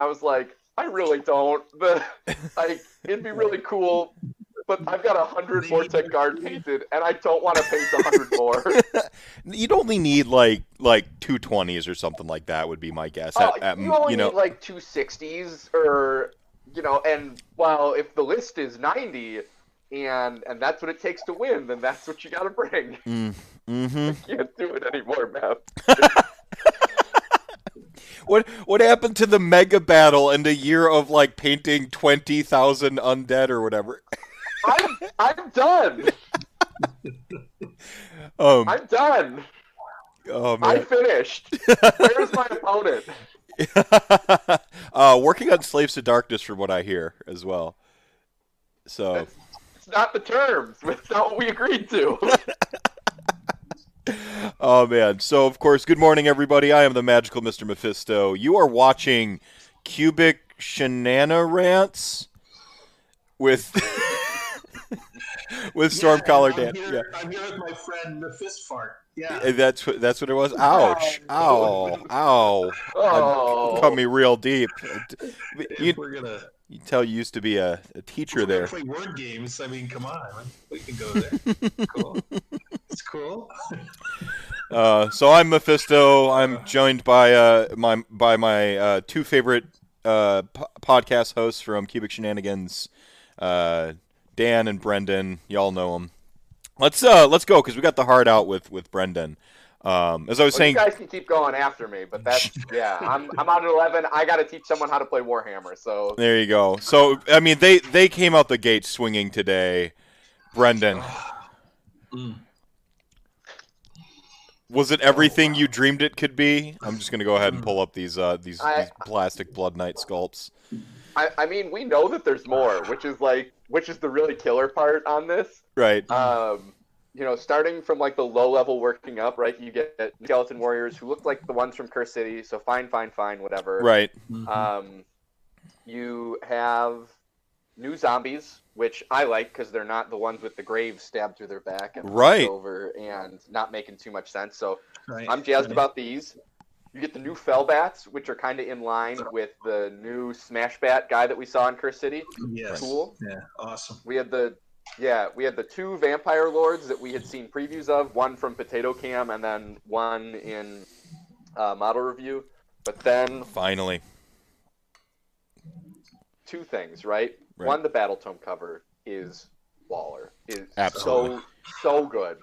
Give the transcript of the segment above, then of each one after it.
I was like, I really don't. The like, it'd be really cool, but I've got a hundred Varanguard painted, and I don't want to paint a hundred more. You'd only need like like two twenties or something like that. Would be my guess. Oh, At- at- you only you know, need like two sixties, or you know, and well, if the list is ninety, and and that's what it takes to win, then that's what you got to bring. mm, hmm Can't do it anymore, man. What what happened to the mega battle and a year of like painting twenty thousand undead or whatever? I'm I'm done. Um, I'm done. oh man. I finished. Where's my opponent? uh, working on Slaves to Darkness, from what I hear, as well. So, It's not the terms. It's not what we agreed to. oh man. So, of course, good morning, everybody. I am the magical Mr. Mephisto. You are watching Cubic Shenanigans with with Stormcaller I'm Dan. Here, Yeah. I'm here with my friend Mephistfart. Yeah. Uh, That's what that's what it was. Ouch! Ow! Ow! Oh, Cut me real deep. You, We're gonna, you tell you used to be a, a teacher we're there. play word games. I mean, come on, we can go there. cool. It's cool. Uh, so I'm Mephisto. I'm joined by uh, my by my uh, two favorite uh, po- podcast hosts from Cubic Shenanigans, uh, Dan and Brendan. Y'all know them. Let's uh let's go because we got the heart out with with Brendan. Um, as I was well, saying, you guys can keep going after me, but that's yeah. I'm I'm out at eleven. I got to teach someone how to play Warhammer. So there you go. So I mean, they they came out the gate swinging today. Brendan, Mm. was it everything you dreamed it could be? I'm just gonna go ahead and pull up these uh these, I- these plastic Blood Knight sculpts. I I mean we know that there's more, which is like which is the really killer part on this. Right. Um, you know, starting from like the low level working up, right? You get skeleton warriors who look like the ones from Curse City, so fine, fine, fine, whatever. Right. Um, you have new zombies, which I like because they're not the ones with the graves stabbed through their back and Right. over and not making too much sense. So Right. I'm jazzed right. about these. You get the new fell bats, which are kind of in line with the new Smash Bat guy that we saw in Curse City. Yes. Cool. Yeah. Awesome. We had the yeah, we had the two vampire lords that we had seen previews of, one from Potato Cam and then one in uh, model review. But then Finally. two things, right? Right. One, the Battle Tome cover is baller, is Absolutely. so so good.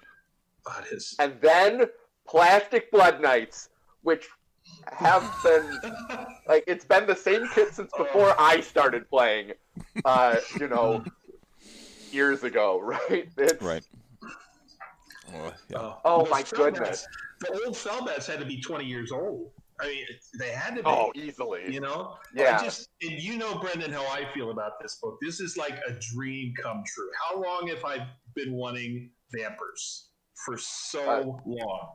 It is. And then Plastic Blood Knights, which have been like it's been the same kit since before I started playing. Uh, you know, years ago, right? It's, Right. Oh, yeah. Oh, Oh, my Fellbats- goodness. The old Fellbats had to be 20 years old. I mean, they had to be. Oh, easily. You know, Yeah. I just and you know, Brendan, how I feel about this book. This is like a dream come true. How long have I been wanting vampers for so long?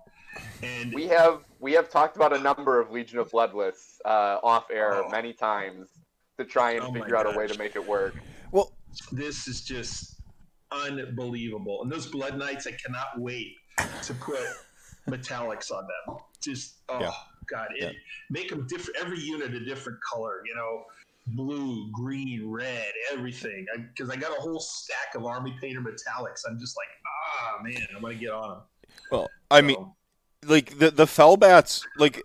And We have we have talked about a number of Legion of Bloodless uh, off air Oh. many times to try and Oh figure out a way to make it work. This is just unbelievable. And those Blood Knights, I cannot wait to put metallics on them. Just oh Yeah. god, it, Yeah. make them different. Every unit a different color. You know, blue, green, red, everything. Because I, got a whole stack of Army Painter metallics. I'm just like, ah man, I'm gonna get on them. well, I mean, like the the Fellbats, like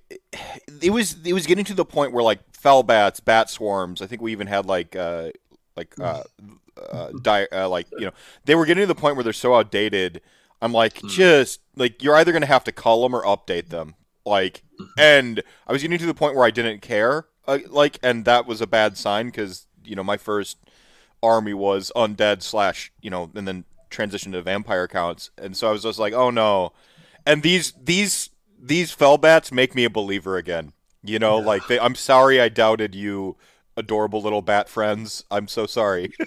it was it was getting to the point where like Fellbats, bat swarms. I think we even had like uh like uh, uh, di- uh like you know they were getting to the point where they're so outdated. I'm like Hmm. just like you're either gonna have to cull them or update them. Like, and I was getting to the point where I didn't care. Uh, like, and that was a bad sign because you know my first army was undead slash you know and then transitioned to vampire counts, and so I was just like, oh no. And these these these fellbats make me a believer again. You know, Yeah. like they, I'm sorry I doubted you, adorable little bat friends. I'm so sorry.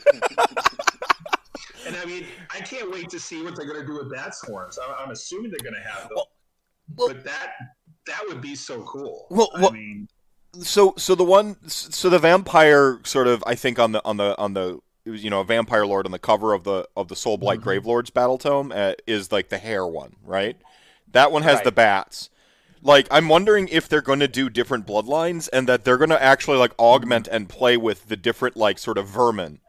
And I mean, I can't wait to see what they're going to do with bat swarms. I'm, I'm assuming they're going to have them. Well- well- but that that would be so cool. Well, I mean, so so the one so the vampire sort of I think on the on the on the it was you know a vampire lord on the cover of the of the Soul Blight Mhm. Grave Lords battle tome uh, is like the hair one, right? That one has Right. the bats. Like, I'm wondering if they're going to do different bloodlines and that they're going to actually like augment and play with the different like sort of vermin,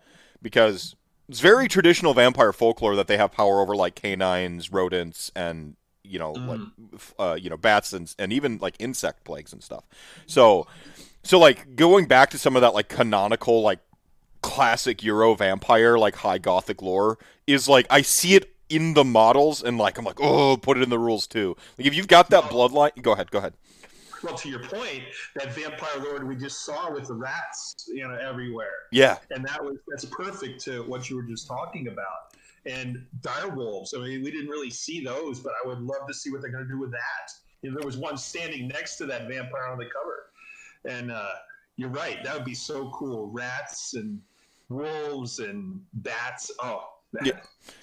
because it's very traditional vampire folklore that they have power over like canines, rodents, and you know like uh, you know bats and and even like insect plagues and stuff. So, so like going back to some of that like canonical like classic Euro vampire like high gothic lore is like I see it in the models and like I'm like oh put it in the rules too. Like if you've got that bloodline, go ahead, go ahead. Well, to your point, that vampire lord we just saw with the rats, you know, everywhere, Yeah, and that was that's perfect to what you were just talking about. And dire wolves. I mean, we didn't really see those, but I would love to see what they're going to do with that. You know, there was one standing next to that vampire on the cover, and uh, you're right. That would be so cool. Rats and wolves and bats. Oh, Yeah.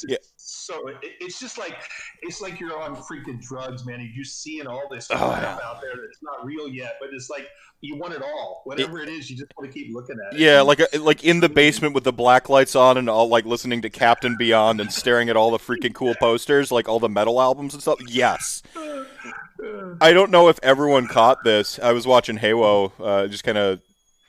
Yeah. So it, it's just like it's like you're on freaking drugs, man. You're just seeing all this Oh, crap yeah. out there that's not real yet, but it's like you want it all. Whatever it is, you just want to keep looking at it. yeah, like a, like in the basement with the black lights on and all like listening to Captain Beyond and staring at all the freaking cool posters, like all the metal albums and stuff. Yes. I don't know if everyone caught this. I was watching Haywo, uh, just kind of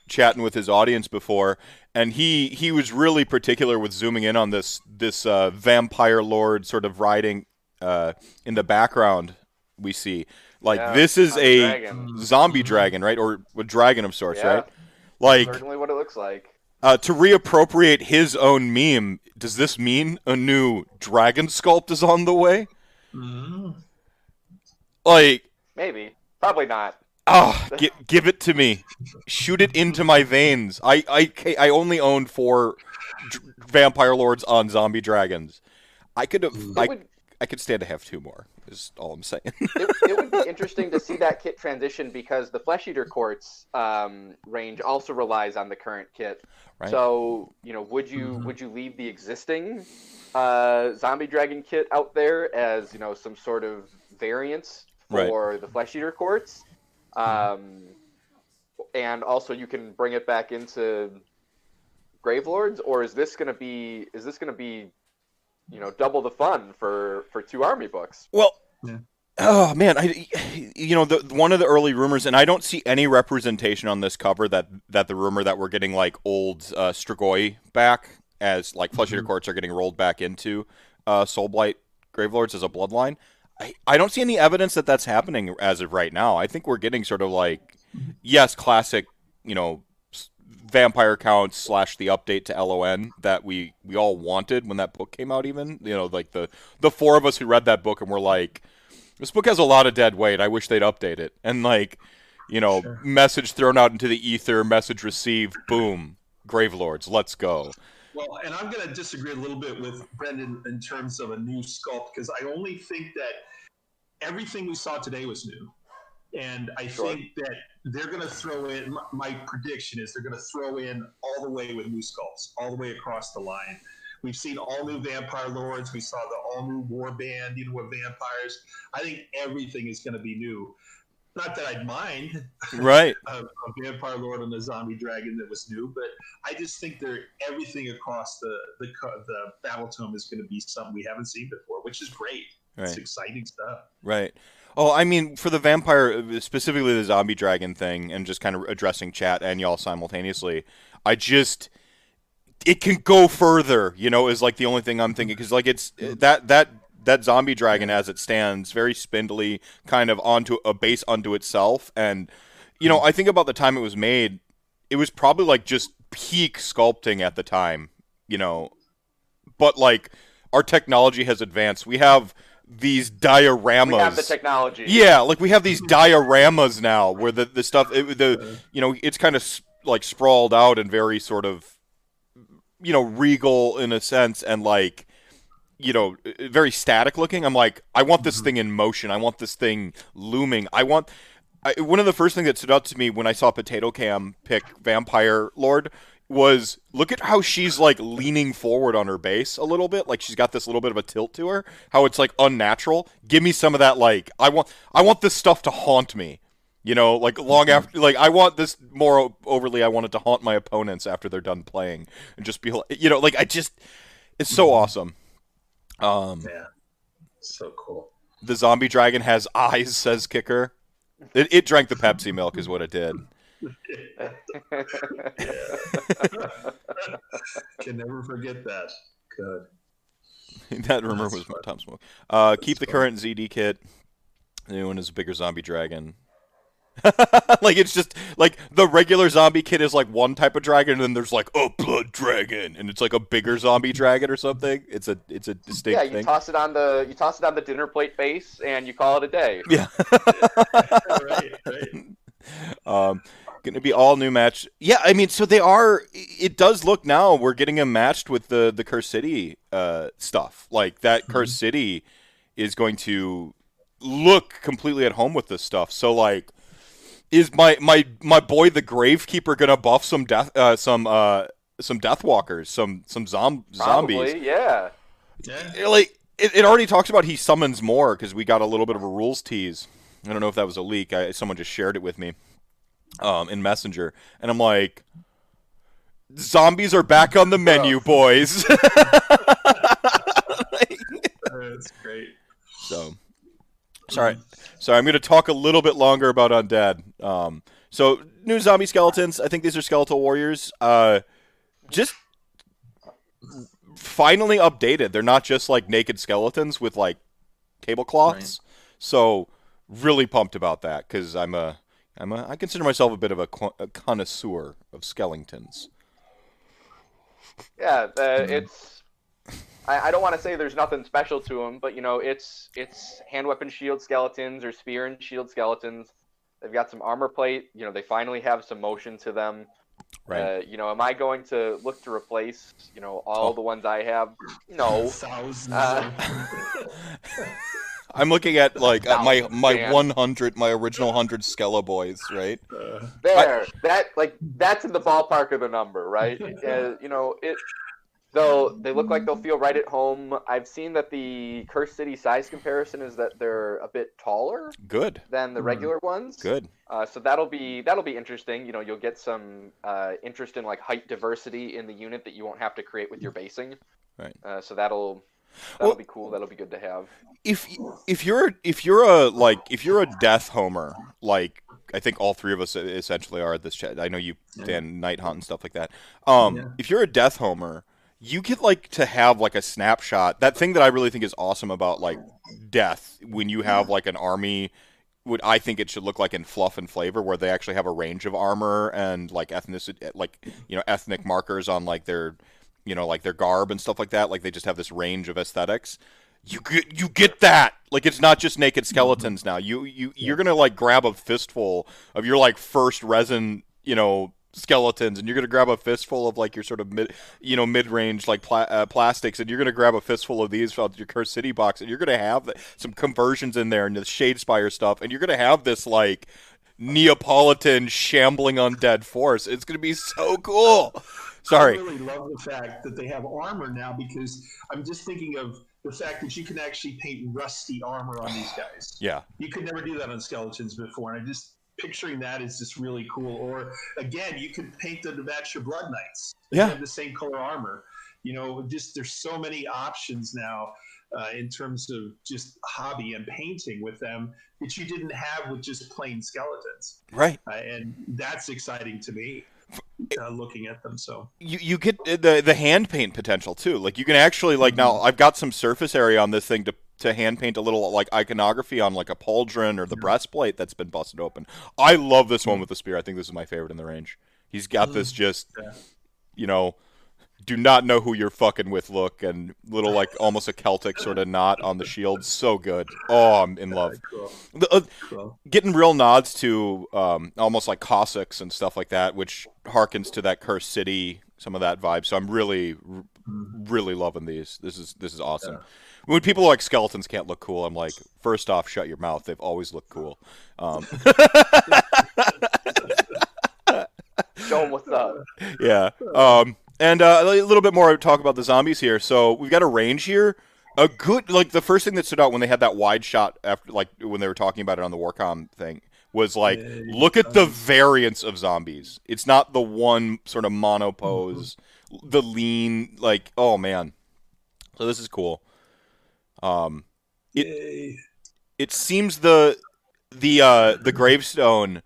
chatting with his audience before, and he he was really particular with zooming in on this this uh, vampire lord sort of riding uh, in the background. We see like Yeah, this is a dragon. zombie dragon, right, or a dragon of sorts, Yeah. right? Like Certainly what it looks like. uh, to reappropriate his own meme. Does this mean a new dragon sculpt is on the way? Mhm. Like Maybe. Probably not. Ah, gi- give it to me. Shoot it into my veins. I I I only own four dr- vampire lords on zombie dragons. I could have I, would I could stand to have two more. Is all I'm saying. it, it would be interesting to see that kit transition because the Flesh Eater Courts um, range also relies on the current kit. Right. So, you know, would you Mhm. would you leave the existing uh, Zombie Dragon kit out there as you know some sort of variance Right. for the Flesh Eater Courts? Um, and also, you can bring it back into Gravelords, or is this going to be is this going to be you know double the fun for for two army books? well, Yeah. oh man, I you know the one of the early rumors, and I don't see any representation on this cover that that the rumor that we're getting like old uh, Strigoi back as like Flesh Eater Mhm. Courts are getting rolled back into uh, Soulblight Gravelords as a bloodline. I, I don't see any evidence that that's happening as of right now. I think we're getting sort of like, yes, classic, you know, vampire counts slash the update to LON that we we all wanted when that book came out. Even you know, like the the four of us who read that book and were like, this book has a lot of dead weight. I wish they'd update it. And like, you know, Sure. message thrown out into the ether, message received, boom, Gravelords, let's go. Well, and I'm going to disagree a little bit with Brendan in terms of a new sculpt because I only think that everything we saw today was new. And I Sure. think that they're going to throw in, my, my prediction is they're going to throw in all the way with new sculpts, all the way across the line. We've seen all new vampire lords. We saw the all new war band, you know, with vampires. I think everything is going to be new. Not that I'd mind, Right. a, um, a vampire lord and a zombie dragon that was new, but I just think they're everything across the the the battle tome is going to be something we haven't seen before, which is great. It's exciting stuff. Right. Oh, I mean, for the vampire, specifically the zombie dragon thing, and just kind of addressing chat and y'all simultaneously, I just it can go further. You know, is like the only thing I'm thinking because like it's that that that zombie dragon as it stands, very spindly, kind of onto a base unto itself, and you know, I think about the time it was made, it was probably like just peak sculpting at the time. You know, but like our technology has advanced. We have these dioramas. We have the technology. Yeah, like we have these dioramas now where the the stuff it, the you know it's kind of like sprawled out and very sort of you know regal in a sense and like you know uh, uh, very static looking. I'm like I want this mm-hmm. thing in motion. I want this thing looming. I want I, one of the first things that stood out to me when I saw Potato Cam pick Vampire Lord was look at how she's like leaning forward on her base a little bit like she's got this little bit of a tilt to her how it's like unnatural give me some of that like i want i want this stuff to haunt me you know like long mm-hmm. after like i want this more o- overly i want it to haunt my opponents after they're done playing and just be like you know like i just it's so mm-hmm. awesome um Yeah, so cool. the zombie dragon has eyes says kicker It, it drank the Pepsi milk, is what it did. Can never forget that. Good. that rumor That's was fun. Tom Smoke. Uh, keep the fun. current ZD kit. The new one is a bigger zombie dragon. like it's just like the regular zombie kid is like one type of dragon, and then there's like a blood dragon, and it's like a bigger zombie dragon or something. It's a it's a distinct yeah, you thing. toss it on the you toss it on the dinner plate base, and you call it a day. yeah. right, right. Um, gonna be all new match. Yeah, I mean, so they are. It does look now we're getting them matched with the the Curse City uh, stuff. Like that Curse City is going to look completely at home with this stuff. So like, is my my my boy the Gravekeeper gonna buff some death uh, some uh some Deadwalkers some some zom- zombies? Probably, yeah. Yeah. like it, it already talks about he summons more because we got a little bit of a rules tease. I don't know if that was a leak. I, someone just shared it with me um, in Messenger, and I'm like, zombies are back on the menu, boys. That's great. so, sorry, sorry. I'm going to talk a little bit longer about undead. Um, so, new zombie skeletons. I think these are skeletal warriors. Uh, just finally updated. They're not just like naked skeletons with like tablecloths. So really pumped about that because I'm a I'm a I consider myself a bit of a, co- a connoisseur of skeletons. Yeah, uh, it's. I, I don't want to say there's nothing special to them, but you know, it's it's hand weapon shield skeletons or spear and shield skeletons. They've got some armor plate. You know, they finally have some motion to them. Right. Uh, you know, am I going to look to replace you know all Oh. the ones I have? No. Thousands Uh, I'm looking at like uh, my my Dan. 100 my original 100 Skella boys, right? uh, There, that like that's in the ballpark of the number, right? Uh, you know, it. Though they look like they'll feel right at home. I've seen that the Curse City size comparison is that they're a bit taller Good. than the Mhm. regular ones. Good. Uh, so that'll be that'll be interesting. You know, you'll get some uh, interest in like height diversity in the unit that you won't have to create with your basing. Right. Uh, so that'll that'll Well- be cool. That'll be good to have. if if you're if you're a like if you're a death homer like I think all three of us essentially are at this chat. I know you Dan Night Hunt and stuff like that. Um, Yeah. if you're a death homer, you get like to have like a snapshot. That thing that I really think is awesome about like death when you have like an army. What I think it should look like in fluff and flavor, where they actually have a range of armor and like ethnicity, eh, like you know ethnic markers on like their, you know, like their garb and stuff like that. Like they just have this range of aesthetics you get you get that like it's not just naked skeletons now you you you're gonna like grab a fistful of your like first resin you know skeletons and you're gonna grab a fistful of like your sort of mid you know mid-range like pla- uh, plastics and you're gonna grab a fistful of these from your curse city box and you're gonna have the, some conversions in there and the shadespire stuff and you're gonna have this like neapolitan shambling undead force. It's gonna be so cool. Sorry. I really love the fact that they have armor now because I'm just thinking of the fact that you can actually paint rusty armor on these guys. yeah. You could never do that on skeletons before, and I just picturing that is just really cool. Or again, you could paint them to match your blood knights. They Yeah. have the same color armor. You know, just there's so many options now uh, in terms of just hobby and painting with them that you didn't have with just plain skeletons, right uh, and that's exciting to me. Uh, looking at them, so you you get the the hand paint potential too. Like you can actually like now I've got some surface area on this thing to to hand paint a little like iconography on like a pauldron or the breastplate that's been busted open. I love this one with the spear. I think this is my favorite in the range. He's got this just Yeah. you know do not know who you're fucking with look and little like almost a Celtic sort of knot on the shield. So good. Oh, I'm in love. cool. The, uh, cool. getting real nods to um, almost like Cossacks and stuff like that, which harkens to that Cursed City, some of that vibe. So I'm really, r- really loving these. This is this is awesome. When people are like skeletons can't look cool, I'm like, first off, shut your mouth. They've always looked cool. Um, Show them what's up. yeah. Um, and uh, a little bit more talk about the zombies here. So we've got a range here. A good like the first thing that stood out when they had that wide shot after like when they were talking about it on the Warcom thing was like Yeah, look at the variance of zombies. It's not the one sort of monopose, the lean like oh man. So this is cool. Um, It- Yay. it seems the the uh, the gravestone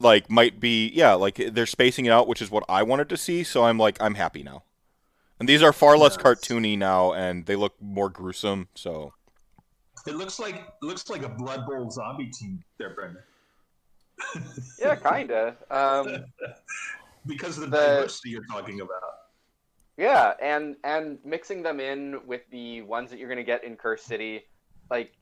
like might be yeah like they're spacing it out, which is what I wanted to see. So I'm like I'm happy now. And these are far less Yes. cartoony now, and they look more gruesome. So It looks like it looks like a Blood Bowl zombie team there, Brendan. Yeah, kinda. Um, Because of the, The- diversity you're talking about. Yeah, and and mixing them in with the ones that you're gonna get in Curse City, like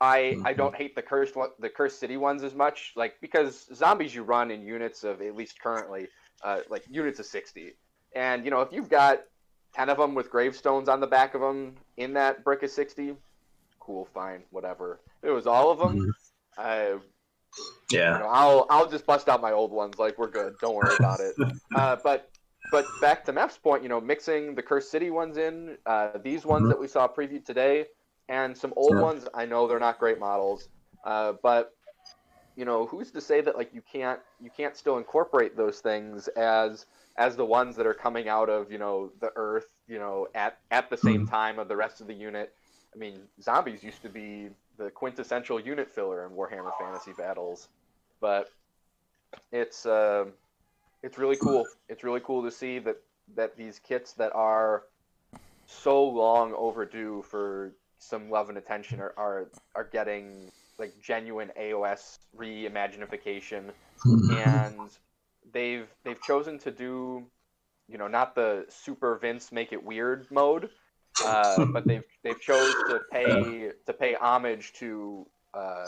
I I Mhm. don't hate the cursed one, the Curse City ones as much, like because zombies you run in units of at least currently, uh, like units of sixty, and you know if you've got ten of them with gravestones on the back of them in that brick of sixty, cool, fine, whatever. It was all of them. I you Yeah. know, I'll I'll just bust out my old ones. Like we're good. Don't worry about it. Uh, but but back to Mep's point, you know, mixing the Cursed City ones in, uh, these ones Mhm. that we saw previewed today, and some old Yeah. ones. I know they're not great models, uh, but you know, who's to say that like you can't you can't still incorporate those things as as the ones that are coming out of you know the Earth, you know, at at the same time of the rest of the unit. I mean, zombies used to be the quintessential unit filler in Warhammer Fantasy Battles, but it's uh, it's really cool. It's really cool to see that that these kits that are so long overdue for some love and attention are are, are getting like genuine AOS reimaginification and they've they've chosen to do you know not the super Vince make it weird mode uh, but they've they've chose to pay to pay homage to uh,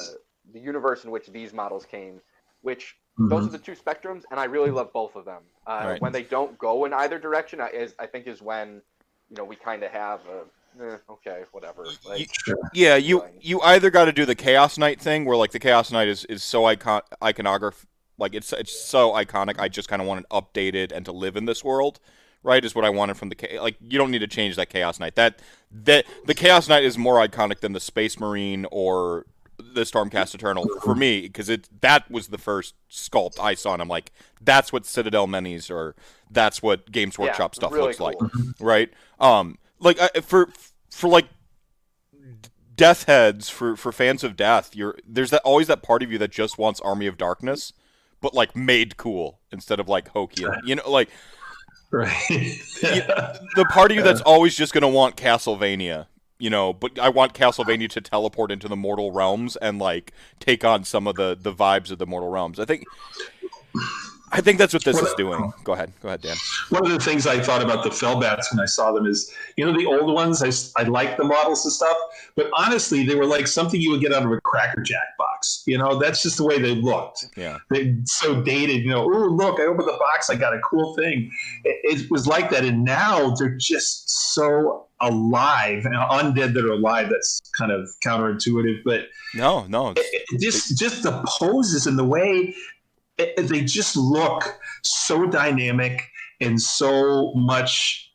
the universe in which these models came which those are the two spectrums and I really love both of them uh, Right. when they don't go in either direction I- is I think is when you know we kind of have a eh, okay whatever like yeah, you Fine. you either got to do the Chaos Knight thing, where like the Chaos Knight is is so icon iconograph, like it's it's so iconic. I just kind of want it updated and to live in this world. Right is what I wanted from the Cha- like. You don't need to change that Chaos Knight. That that the Chaos Knight is more iconic than the Space Marine or the Stormcast Eternal for me because it that was the first sculpt I saw, and I'm like, that's what Citadel Minis or that's what Games yeah, Workshop stuff really looks like right? Um, like uh, for for like death heads for for fans of death, you're there's that always that part of you that just wants Army of Darkness, but like made cool instead of like hokey. You know, like Right. the part of you that's always just gonna want Castlevania. You know, but I want Castlevania to teleport into the mortal realms and like take on some of the the vibes of the mortal realms. I think. I think that's what this is doing. Go ahead, go ahead, Dan. One of the things I thought about the Fellbats when I saw them is, you know, the old ones, I, I like the models and stuff, but honestly, they were like something you would get out of a Cracker Jack box. You know, that's just the way they looked. Yeah. They're so dated, you know, oh, look, I opened the box, I got a cool thing. It, it was like that. And now they're just so alive and undead that are alive. That's kind of counterintuitive, but No, no. It- it just just the poses and the way it, they just look so dynamic and so much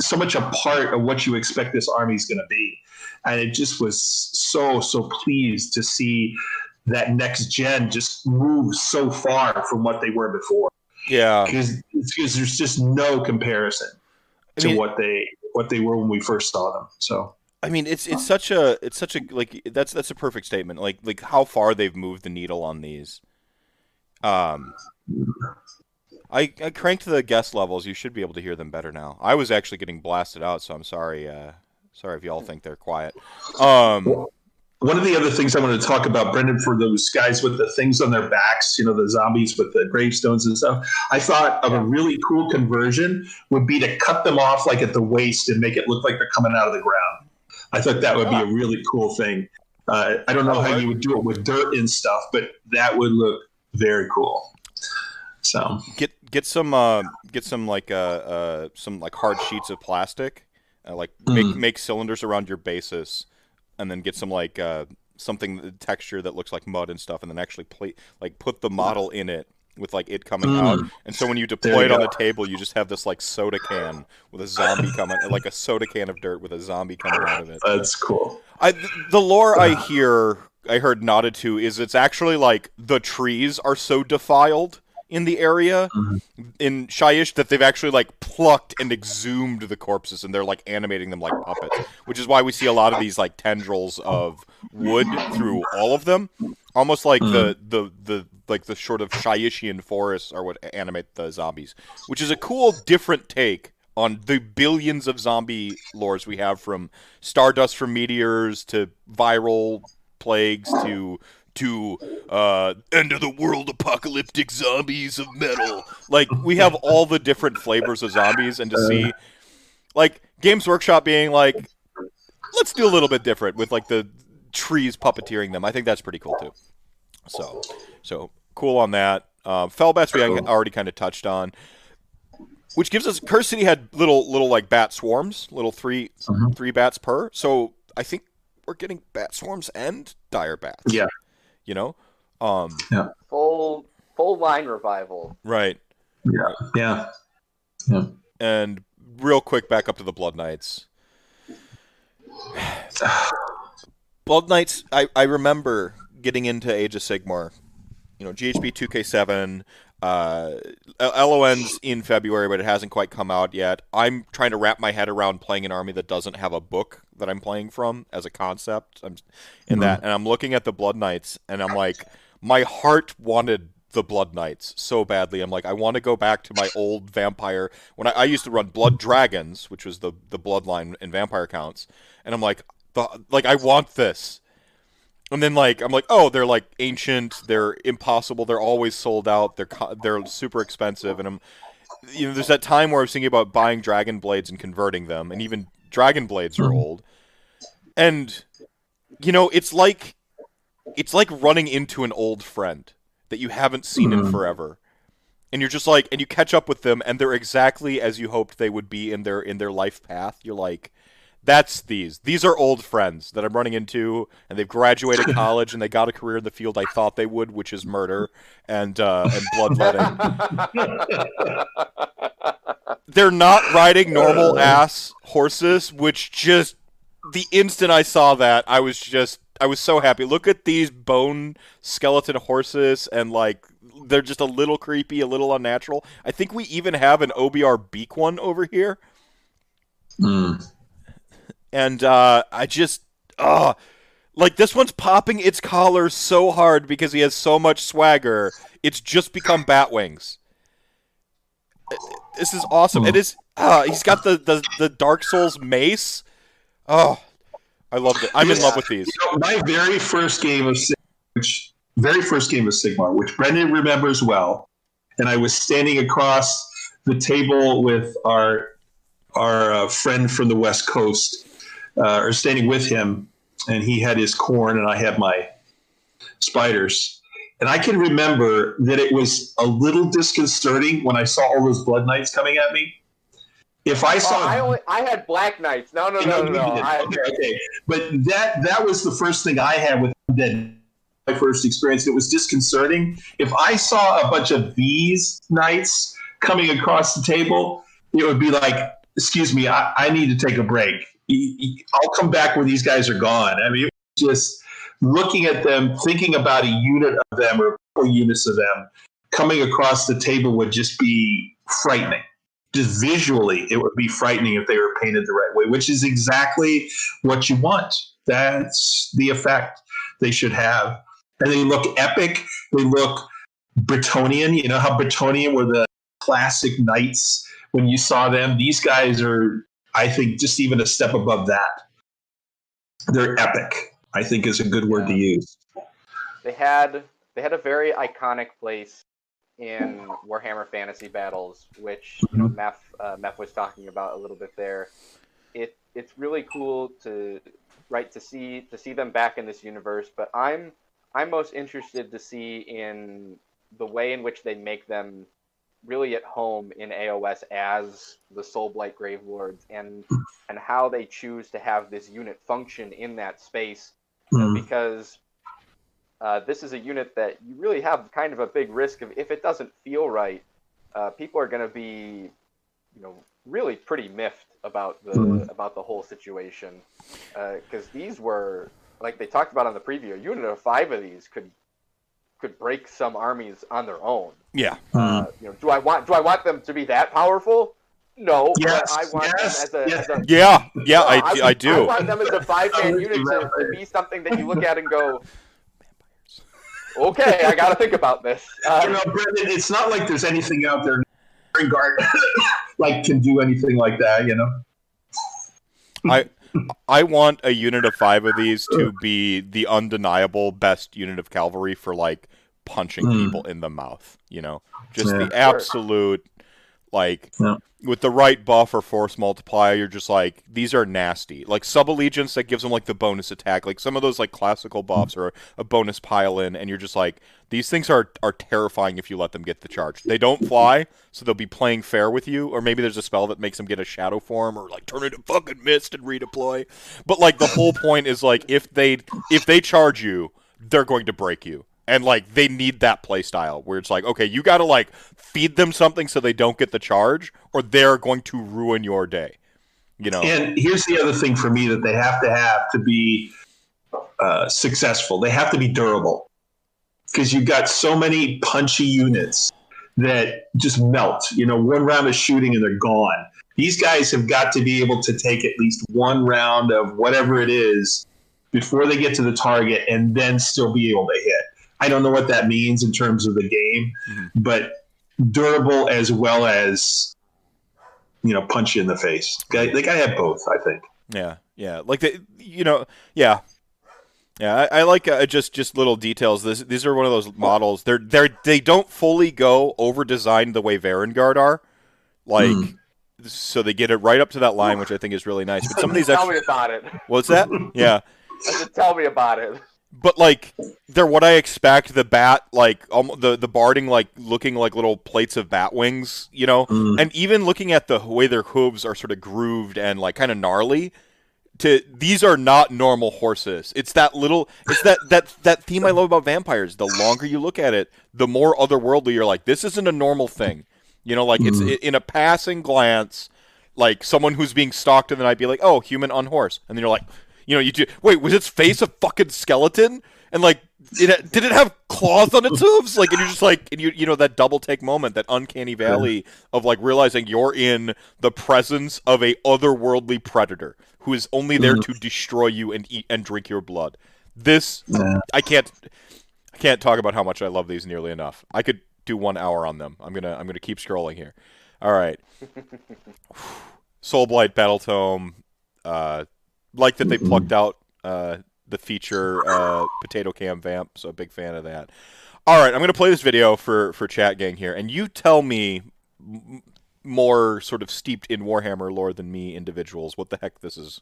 so much a part of what you expect this army is going to be and it just was so so pleased to see that next gen just move so far from what they were before yeah. because because there's just no comparison I to mean- what they what they were when we first saw them so I mean, it's it's such a it's such a like that's that's a perfect statement. Like like how far they've moved the needle on these. Um, I I cranked the guest levels. You should be able to hear them better now. I was actually getting blasted out, so I'm sorry. Uh, sorry if y'all think they're quiet. Um, One of the other things I want to talk about, Brendan, for those guys with the things on their backs, you know, the zombies with the gravestones and stuff, I thought of a really cool conversion would be to cut them off like at the waist and make it look like they're coming out of the ground. I thought that would be a really cool thing. Uh, I don't know how you would do it with dirt and stuff, but that would look very cool. So, get get some uh, get some like uh, uh some like hard sheets of plastic, uh, like make Mhm. make cylinders around your bases, and then get some like uh something the texture that looks like mud and stuff, and then actually play like put the model in it with like it coming Mm. out, and so when you deploy you it on go. the table, you just have this like soda can with a zombie coming, like a soda can of dirt with a zombie coming out of it. that's cool. I, the lore I hear, I heard nodded to, is it's actually like the trees are so defiled in the area Mhm. in Shyish that they've actually like plucked and exhumed the corpses and they're like animating them like puppets, which is why we see a lot of these like tendrils of wood through all of them, almost like the the the like the sort of Shyishian forests are what animate the zombies, which is a cool different take on the billions of zombie lores we have from stardust from meteors to viral plagues to to uh, end of the world apocalyptic zombies of metal. Like we have all the different flavors of zombies, and to see like Games Workshop being like, let's do a little bit different with like the trees puppeteering them. I think that's pretty cool too. So, so cool on that. Uh, Fellbats we already kind of touched on, which gives us Curse City had little little like bat swarms, little 3 Mhm. three bats per. So I think we're getting bat swarms and dire bats. Yeah. you know, um, Full full line revival. right. Yeah. Yeah. And real quick, back up to the Blood Knights. Blood Knights, I, I remember getting into Age of Sigmar. You know, GHB 2K7, uh, LON's in February, but it hasn't quite come out yet. I'm trying to wrap my head around playing an army that doesn't have a book that I'm playing from as a concept. I'm in Mhm. that, and I'm looking at the Blood Knights, and I'm like, my heart wanted the Blood Knights so badly. I'm like, I want to go back to my old vampire when I, I used to run Blood Dragons, which was the the bloodline in vampire counts, and I'm like, the, like I want this. And then like I'm like, oh, they're like ancient, they're impossible, they're always sold out, they're co- they're super expensive, and I'm, you know, there's that time where I was thinking about buying dragon blades and converting them, and even dragon blades are Mhm. old, and you know, it's like, it's like running into an old friend that you haven't seen in Mhm. forever, and you're just like, and you catch up with them, and they're exactly as you hoped they would be in their in their life path. You're like, that's these. These are old friends that I'm running into, and they've graduated college and they got a career in the field I thought they would, which is murder and uh, and bloodletting. They're not riding normal ass horses, which just the instant I saw that, I was just I was so happy. Look at these bone skeleton horses, and like they're just a little creepy, a little unnatural. I think we even have an OBR beak one over here Mm. and uh, I just, uh, like this one's popping its collar so hard because he has so much swagger. It's just become bat wings. This is awesome. It is. Uh, he's got the, the the Dark Souls mace. Oh, I loved it. I'm in love with these. You know, my very first game of Sigmar, which very first game of Sigmar, which Brendan remembers well, and I was standing across the table with our our uh, friend from the West Coast, uh, or standing with him, and he had his Khorne, and I had my spiders. And I can remember that it was a little disconcerting when I saw all those blood knights coming at me. If I Oh, saw I only I had Black Knights. No, no, no, no, no. I, okay, okay. But that that was the first thing I had with Undead. My first experience. It was disconcerting. If I saw a bunch of these knights coming across the table, it would be like, "Excuse me, I, I need to take a break. I'll come back when these guys are gone." I mean, it was just looking at them, thinking about a unit of them or four units of them coming across the table would just be frightening. Just visually it would be frightening if they were painted the right way which is exactly what you want. That's the effect they should have. And they look epic. They look bretonnian. You know how bretonnian were the classic knights when you saw them? These guys are i think just even a step above that. They're epic i think is a good word to use. They had they had a very iconic place in Warhammer Fantasy Battles, which you know Meph uh, Meph was talking about a little bit there. It it's really cool to right to see to see them back in this universe, but I'm I'm most interested to see in the way in which they make them really at home in AOS as the Soulblight Grave Lords and and how they choose to have this unit function in that space Mm. because uh, this is a unit that you really have kind of a big risk of if it doesn't feel right, uh, people are going to be, you know, really pretty miffed about the Mhm. about the whole situation because these were like they talked about on the preview. A unit of five of these could could break some armies on their own. Yeah. Uh, you know, do I want do I want them to be that powerful? No, Yes, but I want yes, them as a, yes. as a Yeah. Yeah. no, I, would- I do. I want them as a five man unit to, to be something that you look at and go, okay, I got to think about this. You Uh, know, Brendan, it's not like there's anything out there guard like can do anything like that. You know. I I want a unit of five of these to be the undeniable best unit of cavalry for like punching Hmm. people in the mouth. You know, just Yeah. the absolute like Yeah. with the right buff or force multiplier. You're just like these are nasty. Like sub allegiance that gives them like the bonus attack. Like some of those like classical buffs or a bonus pile in, and you're just like these things are are terrifying if you let them get the charge. They don't fly, so they'll be playing fair with you, or maybe there's a spell that makes them get a shadow form or like turn into fucking mist and redeploy. But like the whole point is like if they if they charge you, they're going to break you. And like they need that play style where it's like, okay, you gotta like feed them something so they don't get the charge, or they're going to ruin your day. You know? And here's the other thing for me that they have to have to be uh, successful. They have to be durable because you've got so many punchy units that just melt. You know, one round of shooting and they're gone. These guys have got to be able to take at least one round of whatever it is before they get to the target and then still be able to hit. I don't know what that means in terms of the game, Mhm. but durable as well as you know punch you in the face. Guy- They got have both, I think. Yeah, yeah. Like the, you know, yeah, yeah. I, I like uh, just just little details. This these are one of those models. They're they're they don't fully go over designed the way Varanguard are, like. Hmm. So they get it right up to that line, which I think is really nice. But some of these tell extra, me about it. what's that? Yeah, Just tell me about it. But like they're what I expect. The bat, like um, the the barding, like looking like little plates of bat wings, you know. Mm. and even looking at the way their hooves are sort of grooved and like kind of gnarly to these are not normal horses it's that little it's that that that theme i love about vampires the longer you look at it the more otherworldly you're like this isn't a normal thing you know like it's in a passing glance like someone who's being stalked in the night be like oh human on horse and then you're like you know you do wait was its face a fucking skeleton? And like it did it have claws on its hooves? Like and you're just like and you you know that double take moment that uncanny valley of like realizing you're in the presence of a otherworldly predator who is only there to destroy you and eat and drink your blood. This Yeah. i can't i can't talk about how much i love these nearly enough. I could do one hour on them. I'm gonna i'm gonna keep scrolling here. All right. Soulblight battle tome uh like that they plucked out uh the feature uh, potato cam vamp, so a big fan of that. All right, I'm gonna play this video for for chat gang here, and you tell me m- more sort of steeped in Warhammer lore than me individuals what the heck this is.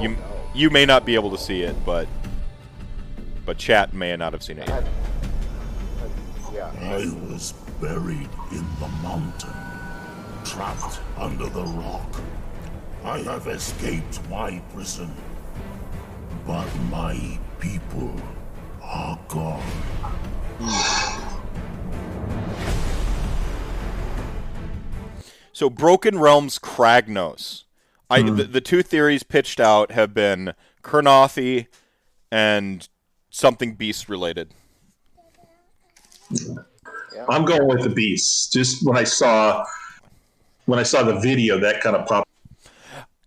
You you may not be able to see it, but but chat may not have seen it yet. Yeah. I was buried in the mountain, trapped under the rock. I have escaped my prison, but my people are gone. So Broken Realms Kragnos. I hmm. the, the two theories pitched out have been Kurnothi and something beast related. I'm going with the beasts. Just when I saw when I saw the video, that kind of popped.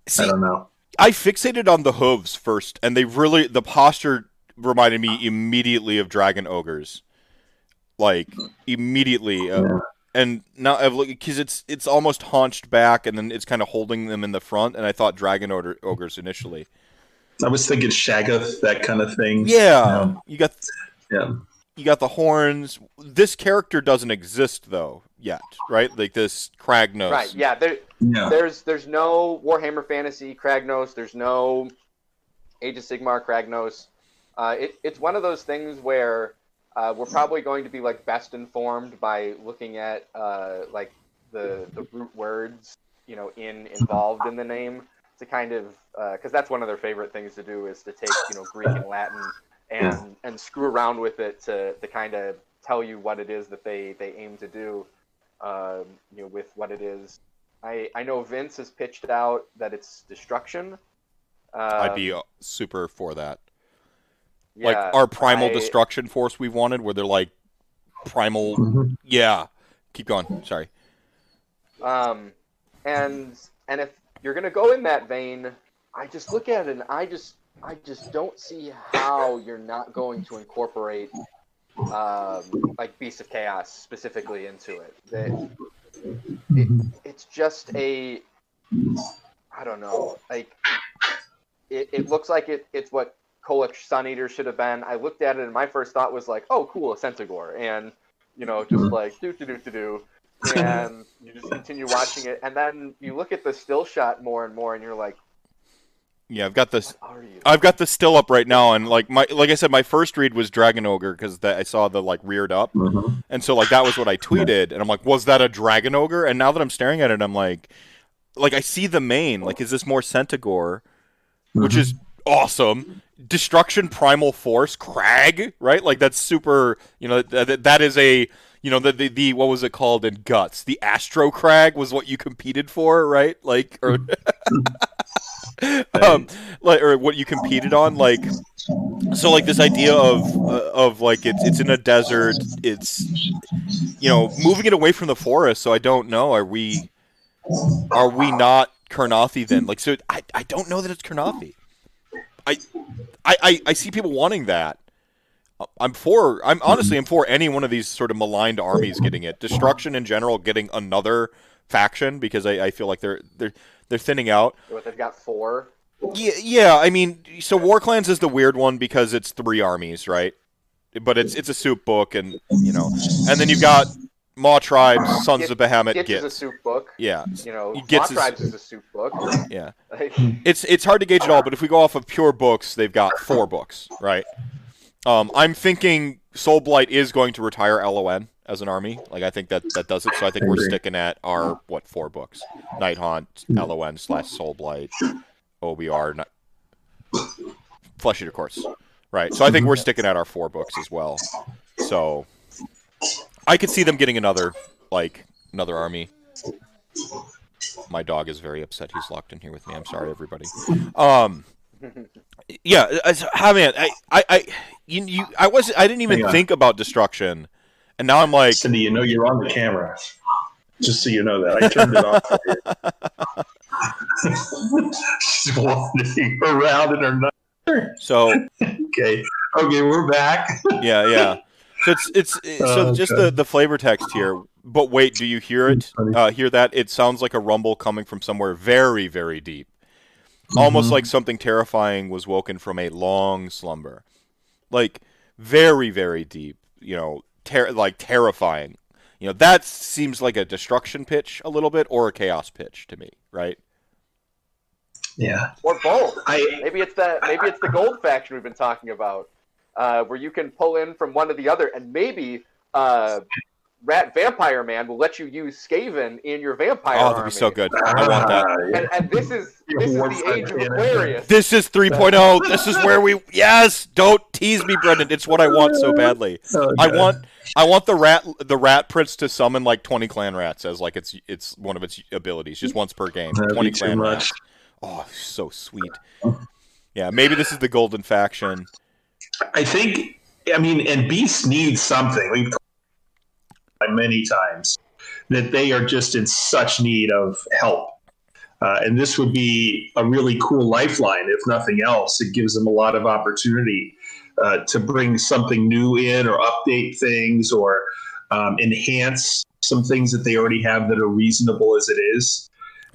See, I don't know. I fixated on the hooves first, and they really the posture reminded me immediately of dragon ogres, like immediately. Uh, Yeah. And now I've looked because it's it's almost haunched back, and then it's kind of holding them in the front. And I thought dragon ogre, ogres initially. I was thinking Shaggoth, that kind of thing. Yeah, you got Yeah. you got the horns. This character doesn't exist though yet, right? Like this Kragnos. Right. Yeah. There, Yeah. there's there's no Warhammer Fantasy Kragnos. There's no Age of Sigmar Kragnos. Uh, it, it's one of those things where uh, we're probably going to be like best informed by looking at uh, like the the root words you know in involved in the name to kind of because that's one of their favorite things to do is to take you know Greek and Latin and and screw around with it to to kind of tell you what it is that they they aim to do um, you know with what it is I, I know Vince has pitched out that it's destruction. Uh, I'd be uh, super for that. like our primal I- destruction force we've wanted, where they're like primal. Mhm. Yeah, keep going. Sorry. Um, and and if you're gonna go in that vein, I just look at it and I just I just don't see how you're not going to incorporate um, like Beast of Chaos specifically into it. That it, it's just a I don't know like it, it looks like it, it's what Kholek Suneater should have been. I looked at it and my first thought was like, oh cool, a Centigore, and you know just like do do do do do and you just continue watching it, and then you look at the still shot more and more, and you're like, Yeah, I've got this. "What are you?" I've got this still up right now, and like my like I said, my first read was Dragon Ogre because I saw the like reared up, Mhm. and so like that was what I tweeted, and I'm like, was that a Dragon Ogre? And now that I'm staring at it, I'm like, like I see the main. Like, is this more Centigore, which is awesome? Destruction Primal Force Crag, right? Like that's super. You know that that, is a. You know the, the the what was it called in Guts? The Aggro Crag was what you competed for, right? Like or um, like or what you competed on, like so like this idea of uh, of like it's it's in a desert it's you know moving it away from the forest so i don't know are we are we not Kurnothi then like so i i don't know that it's Kurnothi I, I i see people wanting that uh, i'm for i'm honestly i'm for any one of these sort of maligned armies getting it destruction in general getting another faction because i i feel like they're they're they're thinning out What they've got four. yeah, yeah. I mean, so War Clans is the weird one because it's three armies, right? But it's it's a soup book, and you know, and then you've got Maw Tribes, Sons Git- of Behemat, Gitz is a soup book. Yeah, You know, Gitz Gitz is- Tribes is a soup book. yeah. Like, It's it's hard to gauge it all, but if we go off of pure books, they've got four books, right? Um, I'm thinking Soul Blight is going to retire LON as an army. Like I think that that does it. So I think I we're sticking at our what four books: Night Haunt, LON slash Soul Blight, OBR, Ni- Flesh Eater Courts. Right. So I think we're sticking at our four books as well. So I could see them getting another like another army. My dog is very upset. He's locked in here with me. I'm sorry, everybody. Um, yeah, man, I, I, I, you, you, I was, I didn't even think about destruction, and now I'm like, Cindy, you know you're on the camera. Just so you know that. I turned it off. She's wandering around in her nut. so Okay. Okay, we're back. yeah, yeah. So it's, it's, it- so Oh, just okay. the, the flavor text here. But wait, do you hear it? Funny. Uh, hear that? It sounds like a rumble coming from somewhere very, very deep. Almost Mhm. like something terrifying was woken from a long slumber. Like very, very deep. You know, ter- like terrifying. You know, that seems like a destruction pitch a little bit or a chaos pitch to me, right? Yeah. or both. I Maybe it's the maybe it's the gold faction we've been talking about, uh, where you can pull in from one to the other, and maybe uh, Rat Vampire Man will let you use Skaven in your vampire Oh, that'd be so good. I want that. Ah. And, and this is this is the age of cannon. Aquarius. This is 3.0. This is where we Yes, don't tease me, Brendan. It's what I want so badly. Oh, I want I want the rat the rat prince to summon like 20 clan rats as like it's it's one of its abilities just once per game. That'd 20 be too clan much. rats. Oh, so sweet. Yeah, maybe this is the golden faction. I think, I mean, and Beast needs something. We've talked many times that they are just in such need of help. Uh, and this would be a really cool lifeline, if nothing else. It gives them a lot of opportunity uh, to bring something new in or update things or um, enhance some things that they already have that are reasonable as it is.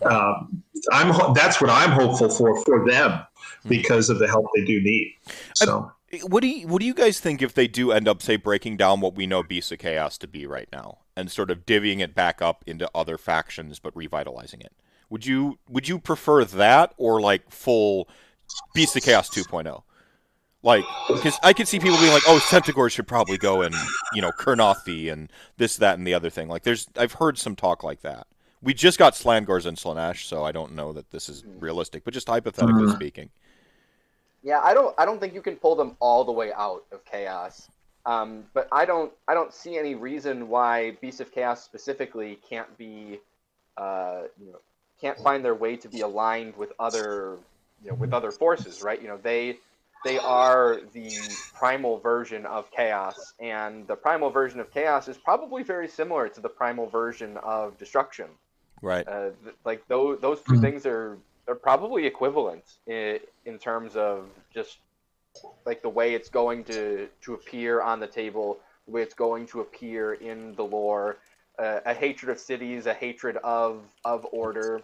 Um, I'm ho- that's what I'm hopeful for for them because of the help they do need. So. What do you what do you guys think if they do end up say breaking down what we know Beast of Chaos to be right now and sort of divvying it back up into other factions but revitalizing it? Would you would you prefer that or like full Beast of Chaos 2.0? Like, because I could see people being like, "Oh, Centigore should probably go and you know Kurnothi and this, that, and the other thing." Like, there's I've heard some talk like that. We just got Slaangors and Slaanesh, so I don't know that this is realistic, but just hypothetically Mhm. speaking. Yeah, I don't I don't think you can pull them all the way out of chaos. Um, but I don't I don't see any reason why Beasts of Chaos specifically can't be uh, you know can't find their way to be aligned with other you know with other forces, right? You know they they are the primal version of chaos, and the primal version of chaos is probably very similar to the primal version of destruction. Right. Uh, th- like those those 2 Mhm. things are are probably equivalent in, in terms of just like the way it's going to to appear on the table, the way it's going to appear in the lore, uh, a hatred of cities, a hatred of of order,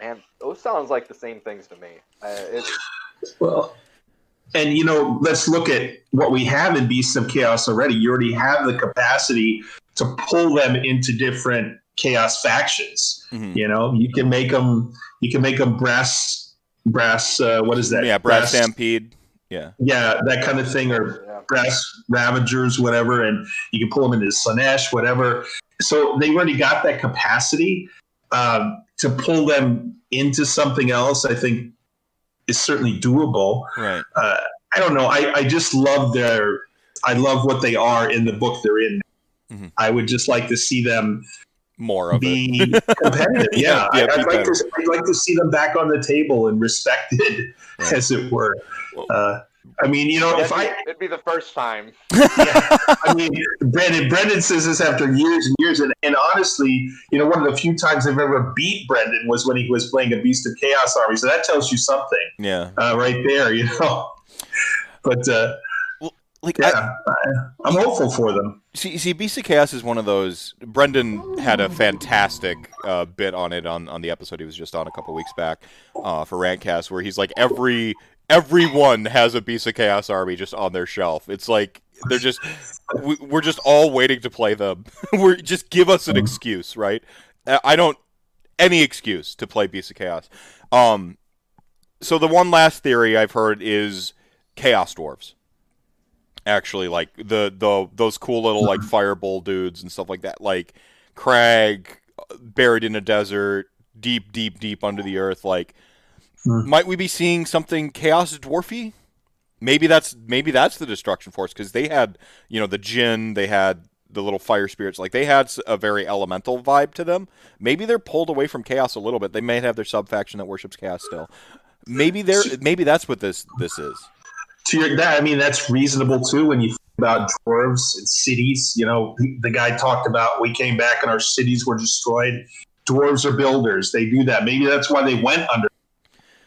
and those sounds like the same things to me. Uh, Well, and you know, let's look at what we have in Beasts of Chaos already. You already have the capacity to pull them into different chaos factions. Mhm. You know, you can make them. You can make them brass, brass. Uh, what is that? Yeah, Brass Stampede. Yeah. Yeah, that kind of thing, or yeah. grass ravagers, whatever, and you can pull them into Slaanesh, whatever. So they already got that capacity um, to pull them into something else. I think is certainly doable. Right. Uh, I don't know. I, I just love their. I love what they are in the book they're in. Mhm. I would just like to see them More of it. competitive. Yeah, Yeah, yeah, I, be I'd like to. I'd like to see them back on the table and respected, Right. as it were. Well- Uh, I mean, you know, if That'd be- I it'd be the first time. I mean, Brendan. Brendan says this after years and years, and, and honestly, you know, one of the few times I've ever beat Brendan was when he was playing a Beast of Chaos Army. So that tells you something, Yeah. uh, right there. You know, but uh, Like I, yeah, I, I'm hopeful for them. See, see, Beast of Chaos is one of those. Brendan had a fantastic uh, bit on it on, on the episode he was just on a couple weeks back uh, for Rantcast, where he's like every everyone has a Beast of Chaos army just on their shelf. It's like they're just we, we're just all waiting to play them. we're just give us an excuse, right? I don't any excuse to play Beast of Chaos. Um, so the one last theory I've heard is Chaos Dwarves actually like the the those cool little like fireball dudes and stuff like that. Like crag uh, buried in a desert deep deep deep under the earth. Like Hmm. might we be seeing something chaos dwarfy? Maybe that's maybe that's the destruction force because they had you know the jinn they had the little fire spirits. Like they had a very elemental vibe to them. Maybe they're pulled away from chaos a little bit. They may have their sub faction that worships chaos still. Maybe they're maybe that's what this this is To your that, I mean, that's reasonable too. When you think about dwarves and cities, you know, the guy talked about we came back and our cities were destroyed. Dwarves are builders; they do that. Maybe that's why they went under.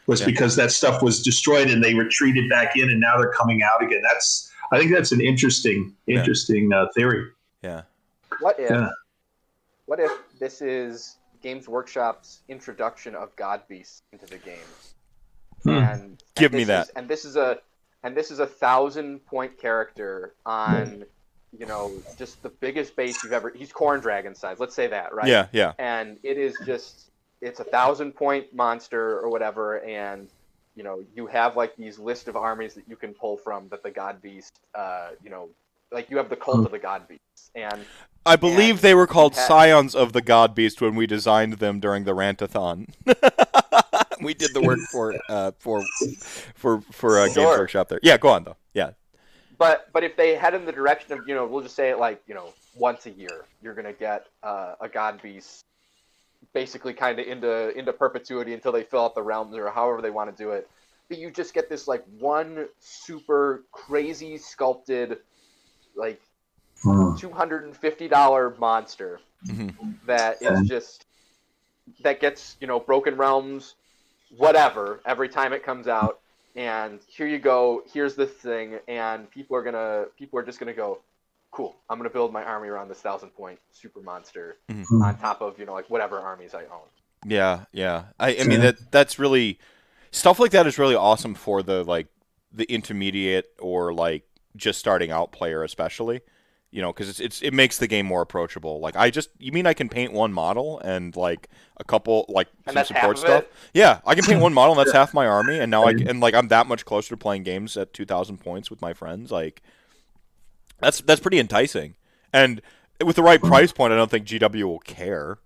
Was Yeah. because that stuff was destroyed and they retreated back in, and now they're coming out again. That's I think that's an interesting, Yeah. interesting uh, theory. yeah What if? Yeah. What if this is Games Workshop's introduction of God Beasts into the game? Hmm. And Give and me this that. is- and this is a and this is a thousand point character on, you know, just the biggest base you've ever. He's Corn Dragon size. Let's say that, right? yeah yeah and it is just it's a thousand point monster or whatever and you know you have like these list of armies that you can pull from that the god beast uh you know like you have the cult of the god beasts and I believe And they were called had- Scions of the God Beast when we designed them during the Rantathon. we did the work for uh, for for for uh, Games Workshop there. Yeah, go on though. Yeah, but but if they head in the direction of you know we'll just say it like you know once a year you're gonna get uh, a god beast basically kind of into into perpetuity until they fill out the realms or however they want to do it but you just get this like one super crazy sculpted like $250 monster Mhm. that Okay. is just that gets you know broken realms whatever every time it comes out and here you go here's this thing and people are gonna people are just gonna go cool i'm gonna build my army around this thousand point super monster Mhm. on top of you know like whatever armies i own yeah, yeah. I, I mean that that's really stuff like that is really awesome for the like the intermediate or like just starting out player, especially. You know, because it's, it's it makes the game more approachable. Like I just, you mean I can paint one model and like a couple like And some that's half support of stuff? it? Yeah, I can paint one model and that's half my army, and now I can, and like I'm that much closer to playing games at two thousand points with my friends. Like that's that's pretty enticing, and with the right mm. price point, I don't think GW will care.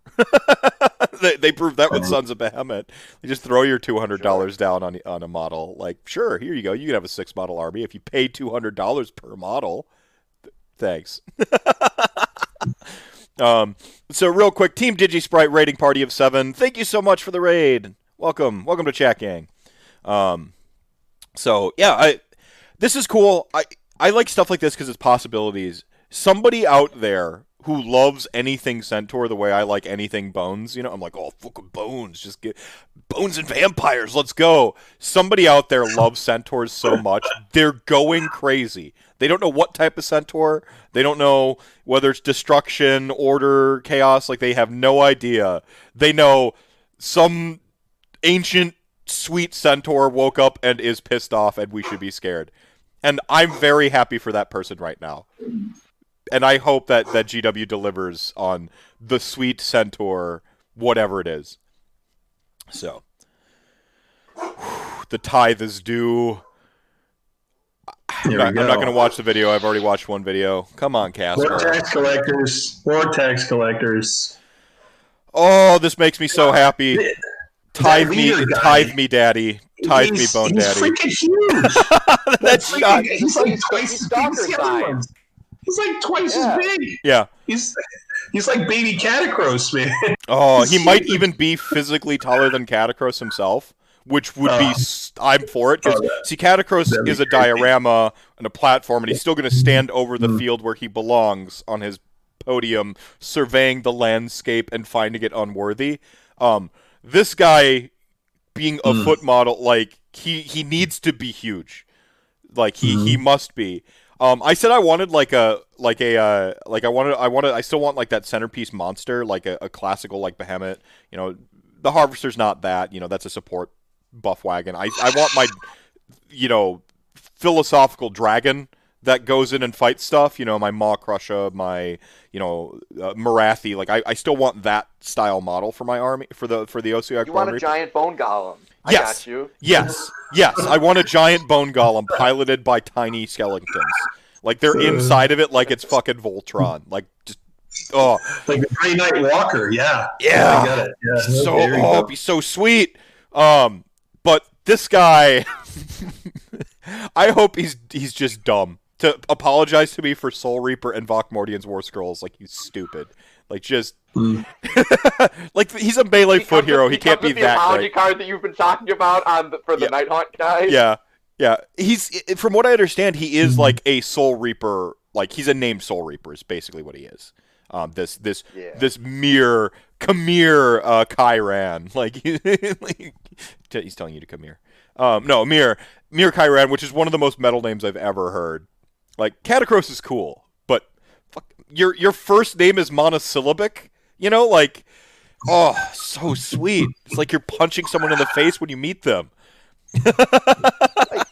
they, they proved that with Sons of Behemoth. You just throw your two hundred dollars down on on a model. Like, sure, here you go. You can have a six model army if you pay two hundred dollars per model. Th- Thanks. um. So real quick, Team DigiSprite rating party of seven. Thank you so much for the raid. Welcome, welcome to Chat Gang. Um. So yeah, I this is cool. I I like stuff like this because it's possibilities. Somebody out there who loves anything Centaur the way I like anything Bones, you know, I'm like, oh, fucking Bones, just get Bones and vampires, let's go. Somebody out there loves Centaurs so much, they're going crazy. They don't know what type of Centaur. They don't know whether it's destruction, order, chaos. Like they have no idea. They know some ancient sweet centaur woke up and is pissed off and we should be scared. And I'm very happy for that person right now. And I hope that, that GW delivers on the sweet centaur, whatever it is. So, the tithe is due. I'm not, I'm not going to watch the video. I've already watched one video. Come on, Casper. More tax collectors. More tax collectors. Oh, this makes me so happy. Tithe me, tithe me, daddy. Tithe me, He's- bone he's daddy. freaking huge. That's freaking- shot. He's like He's- twice he's as big as the other ones. He's like twice Yeah. as big. Yeah. He's he's like baby Katakros, man. Oh, he might even be physically taller than Katakros himself, which would be. S- I'm for it because Oh, see, Katakros is a diorama and a platform, and he's still going to stand over the Mm. field where he belongs on his podium, surveying the landscape and finding it unworthy. Um, this guy being a Mm. foot model, like he he needs to be huge, like he he Mm-hmm. must be. Um, I said I wanted like a like a uh, like I wanted I wanted I still want like that centerpiece monster like a, a classical like behemoth. You know, the harvester's not that. You know, that's a support buff wagon. I I want my you know philosophical dragon that goes in and fights stuff. You know, my Maw Crusher, my you know uh, Morathi. Like I, I still want that style model for my army for the for the Ossiarch You want a Reaper. giant bone golem? I Yes. got you. Yes, yes. I want a giant bone golem piloted by tiny skeletons. Like they're inside of it, like it's fucking Voltron. Like just oh like the Grey Knight Walker. Yeah. Yeah. I got it. Yeah. so oh, it'd be so sweet. Um, but this guy, I hope he's he's just dumb to apologize to me for Soul Reaper and Vokmortian's War Scrolls. Like he's stupid. Like just Mm. like he's a melee He foot hero. with- He can't be with the that apology great. card that you've been talking about on the, for the Yeah. Night Haunt guy. Yeah, yeah. He's from what I understand, he is Mm-hmm. like a Soul Reaper. Like he's a named Soul Reaper. Is basically what he is. Um, this this Yeah. this mere Kamir uh, Kyran. Like, like t- he's telling you to come here. Um, no, Mir Mir Kyran, which is one of the most metal names I've ever heard. Like Katakros is cool, but fuck, your your first name is monosyllabic. You know, like oh, so sweet. It's like you're punching someone in the face when you meet them. like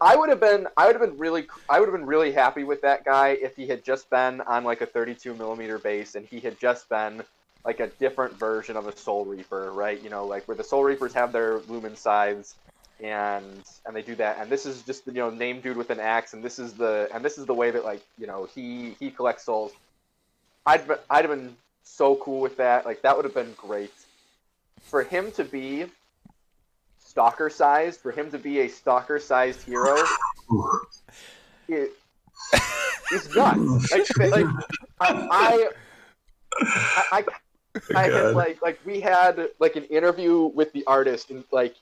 I would have been, I would have been really, I would have been really happy with that guy if he had just been on like a 32 millimeter base and he had just been like a different version of a Soul Reaper, right? You know, like where the Soul Reapers have their lumen scythes and and they do that, and this is just the you know name dude with an axe, and this is the and this is the way that like you know he he collects souls. I'd I'd have been so cool with that. Like that would have been great for him to be stalker sized. For him to be a stalker sized hero, it, it's nuts. Like, like I, I, I, I oh had, like like we had like an interview with the artist and like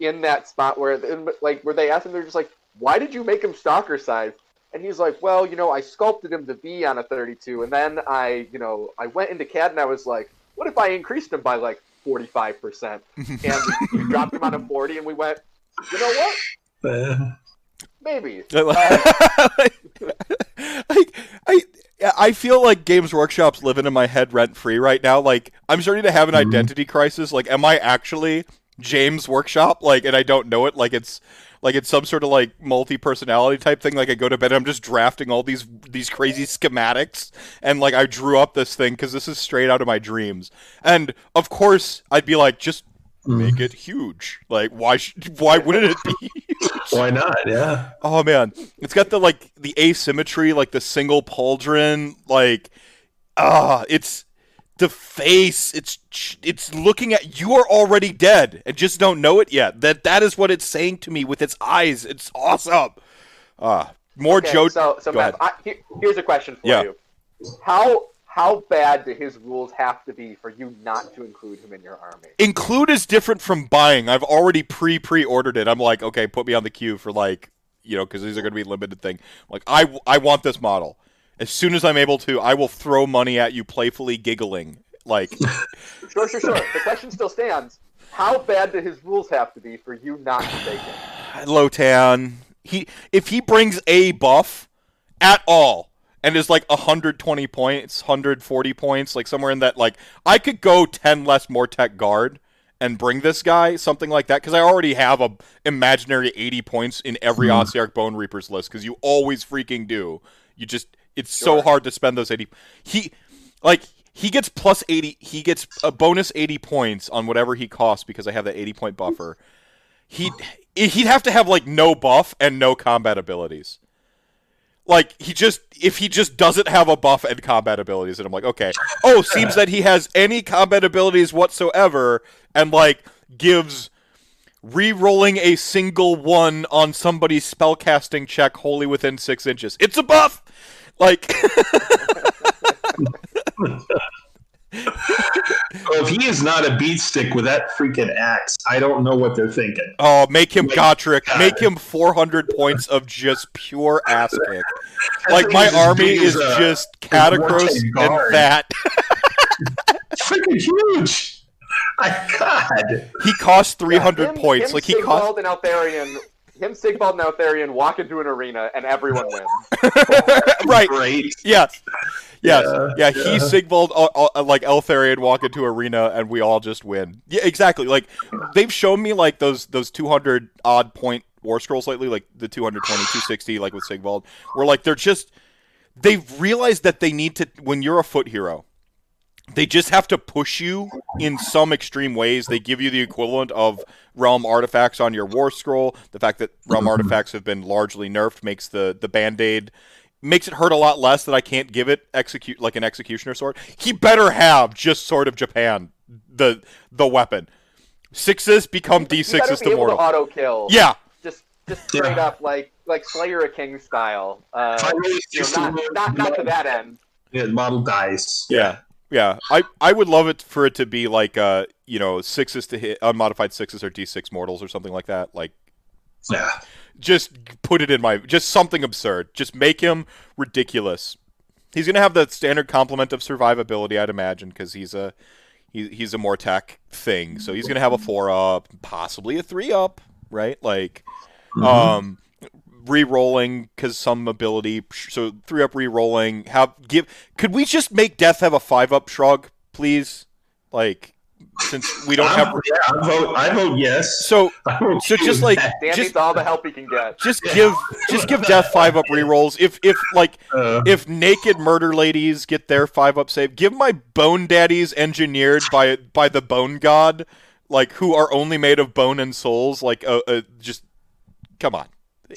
in that spot where like where they asked him they're just like why did you make him stalker sized? and he's like well you know I sculpted him to be on a 32 and then I you know I went into CAD and I was like what if I increased him by like 45 percent and we, we dropped him on a 40 and we went you know what Uh, maybe like I I feel like Games Workshop's living in my head rent free right now. Like I'm starting to have an Mhm. identity crisis. Like, am I actually James Workshop? Like, and I don't know it. Like it's like it's some sort of like multi personality type thing. Like I go to bed, I'm just drafting all these these crazy schematics, and like I drew up this thing because this is straight out of my dreams. And of course, I'd be like, just make it huge. Like, why? Sh- why wouldn't it be? why not? Yeah. Oh man, it's got the like the asymmetry, like the single pauldron, like ah, it's the face it's it's looking at you are already dead and just don't know it yet. That that is what it's saying to me with its eyes. It's awesome. Ah, more Okay, Joe. So, so Matt. I, here, here's a question for Yeah. you: How how bad do his rules have to be for you not to include him in your army? Include is different from buying. I've already pre pre ordered it. I'm like, okay, put me on the queue for like you know, because these are going to be limited thing. Like I, I want this model. As soon as I'm able to, I will throw money at you, playfully giggling. Like, Sure, sure, sure. The question still stands. How bad do his rules have to be for you not to take it? Lotan, he if he brings a buff at all and is like 120 points, 140 points, like somewhere in that like I could go 10 less Mortek Guard and bring this guy something like that because I already have a imaginary 80 points in every Hmm. Ossiarch Bone Reapers list because you always freaking do. You just it's so hard to spend those 80. He like he gets plus 80. He gets a bonus 80 points on whatever he costs because I have that 80 point buffer. He'd he'd have to have like no buff and no combat abilities. Like he just if he just doesn't have a buff and combat abilities, and I'm like, okay. Oh, seems that he has any combat abilities whatsoever, and like gives re-rolling a single one on somebody's spellcasting check wholly within six inches. It's a buff. Like Well, if he is not a beat stick with that freaking axe, I don't know what they're thinking. Oh, make him Like, Gotrek. God. Make him 400 points of just pure ass kick. Like my army is a- uh, just Katakros and guard. that. freaking huge. My God. He costs 300 Him- points. Him, like he costs. an and Eltharion. Him, Sigvald, and Eltharion walk into an arena and everyone wins. right. Great. Yes. Yes. Yeah, Yeah. He Sigvald uh, uh, like Eltharion walk into arena and we all just win. Yeah. Exactly. Like they've shown me like those those 200 odd point war scrolls lately, like the 220, 260, like with Sigvald, where like they're just they've realized that they need to when you're a foot hero. They just have to push you in some extreme ways. They give you the equivalent of realm artifacts on your war scroll. The fact that realm artifacts have been largely nerfed makes the the band aid makes it hurt a lot less that I can't give it execute like an executioner sword. He better have just sort of Japan the the weapon. Sixes become D sixes be to able mortal. auto kill. Yeah, Just, just straight Yeah. up like like Slayer a King style. Uh, you know, not, not not to that end. Yeah, model dice. yeah, yeah. I I would love it for it to be like uh you know sixes to hit unmodified sixes or D six mortals or something like that. Like Yeah. just put it in my just something absurd. Just make him ridiculous. He's gonna have the standard complement of survivability, I'd imagine, because he's a he, he's a Mortek thing. So he's gonna have a four up, possibly a three up, right? Like, um, re-rolling because some ability. So three up re-rolling. Have give. Could we just make Death have a five up shrug, please? Like, since we don't I'm- have. yeah, I vote. I vote yes. So so just like that. Dan just all the help he can get. just give just give death five up re-rolls. If if like Uh, if naked murder ladies get their five up save, give my bone daddies engineered by by the bone god, like who are only made of bone and souls. Like uh, uh just come on,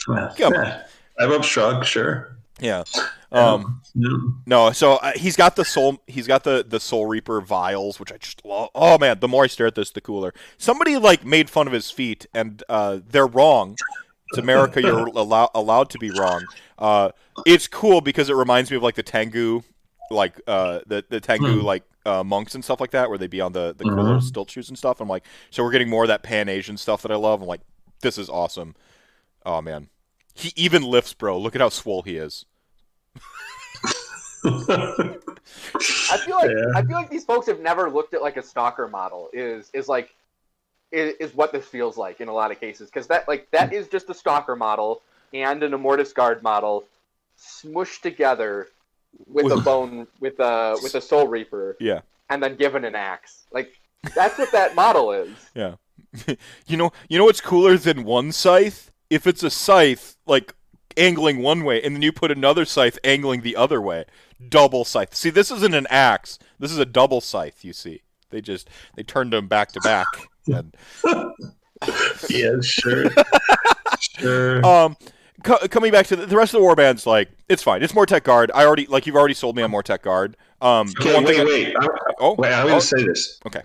come on. yeah. I vote shrug. Sure. yeah. Um, Yeah. no, so uh, he's got the soul. He's got the the Soul Reaper vials, which I just love. Oh man, the more I stare at this, the cooler. Somebody like made fun of his feet, and uh, they're wrong. It's America. You're allow- allowed to be wrong. Uh, it's cool because it reminds me of like the Tengu, like uh, the the Tengu Hmm. like uh, monks and stuff like that, where they'd be on the the cool Mhm. little stilt shoes and stuff. I'm like, so we're getting more of that Pan Asian stuff that I love. I'm like, this is awesome. Oh man, he even lifts, bro. Look at how swole he is. I feel like Yeah. I feel like these folks have never looked at like a stalker model. Is is like is, is what this feels like in a lot of cases because that like that is just a stalker model and an Immortis Guard model smushed together with a bone with a with a Soul Reaper Yeah. and then given an axe. Like that's what that model is. Yeah. you know, you know what's cooler than one scythe? If it's a scythe, like angling one way, and then you put another scythe angling the other way, double scythe. See, this isn't an axe. This is a double scythe. You see, they just they turned them back to back. And yeah. Sure. sure. um, co- coming back to the, the rest of the warbands, like it's fine. It's Mortek Guard. I already like you've already sold me on Mortek Guard. Um, Okay, one wait, thing wait. I'm, oh, wait, I'm oh, going to say this. okay.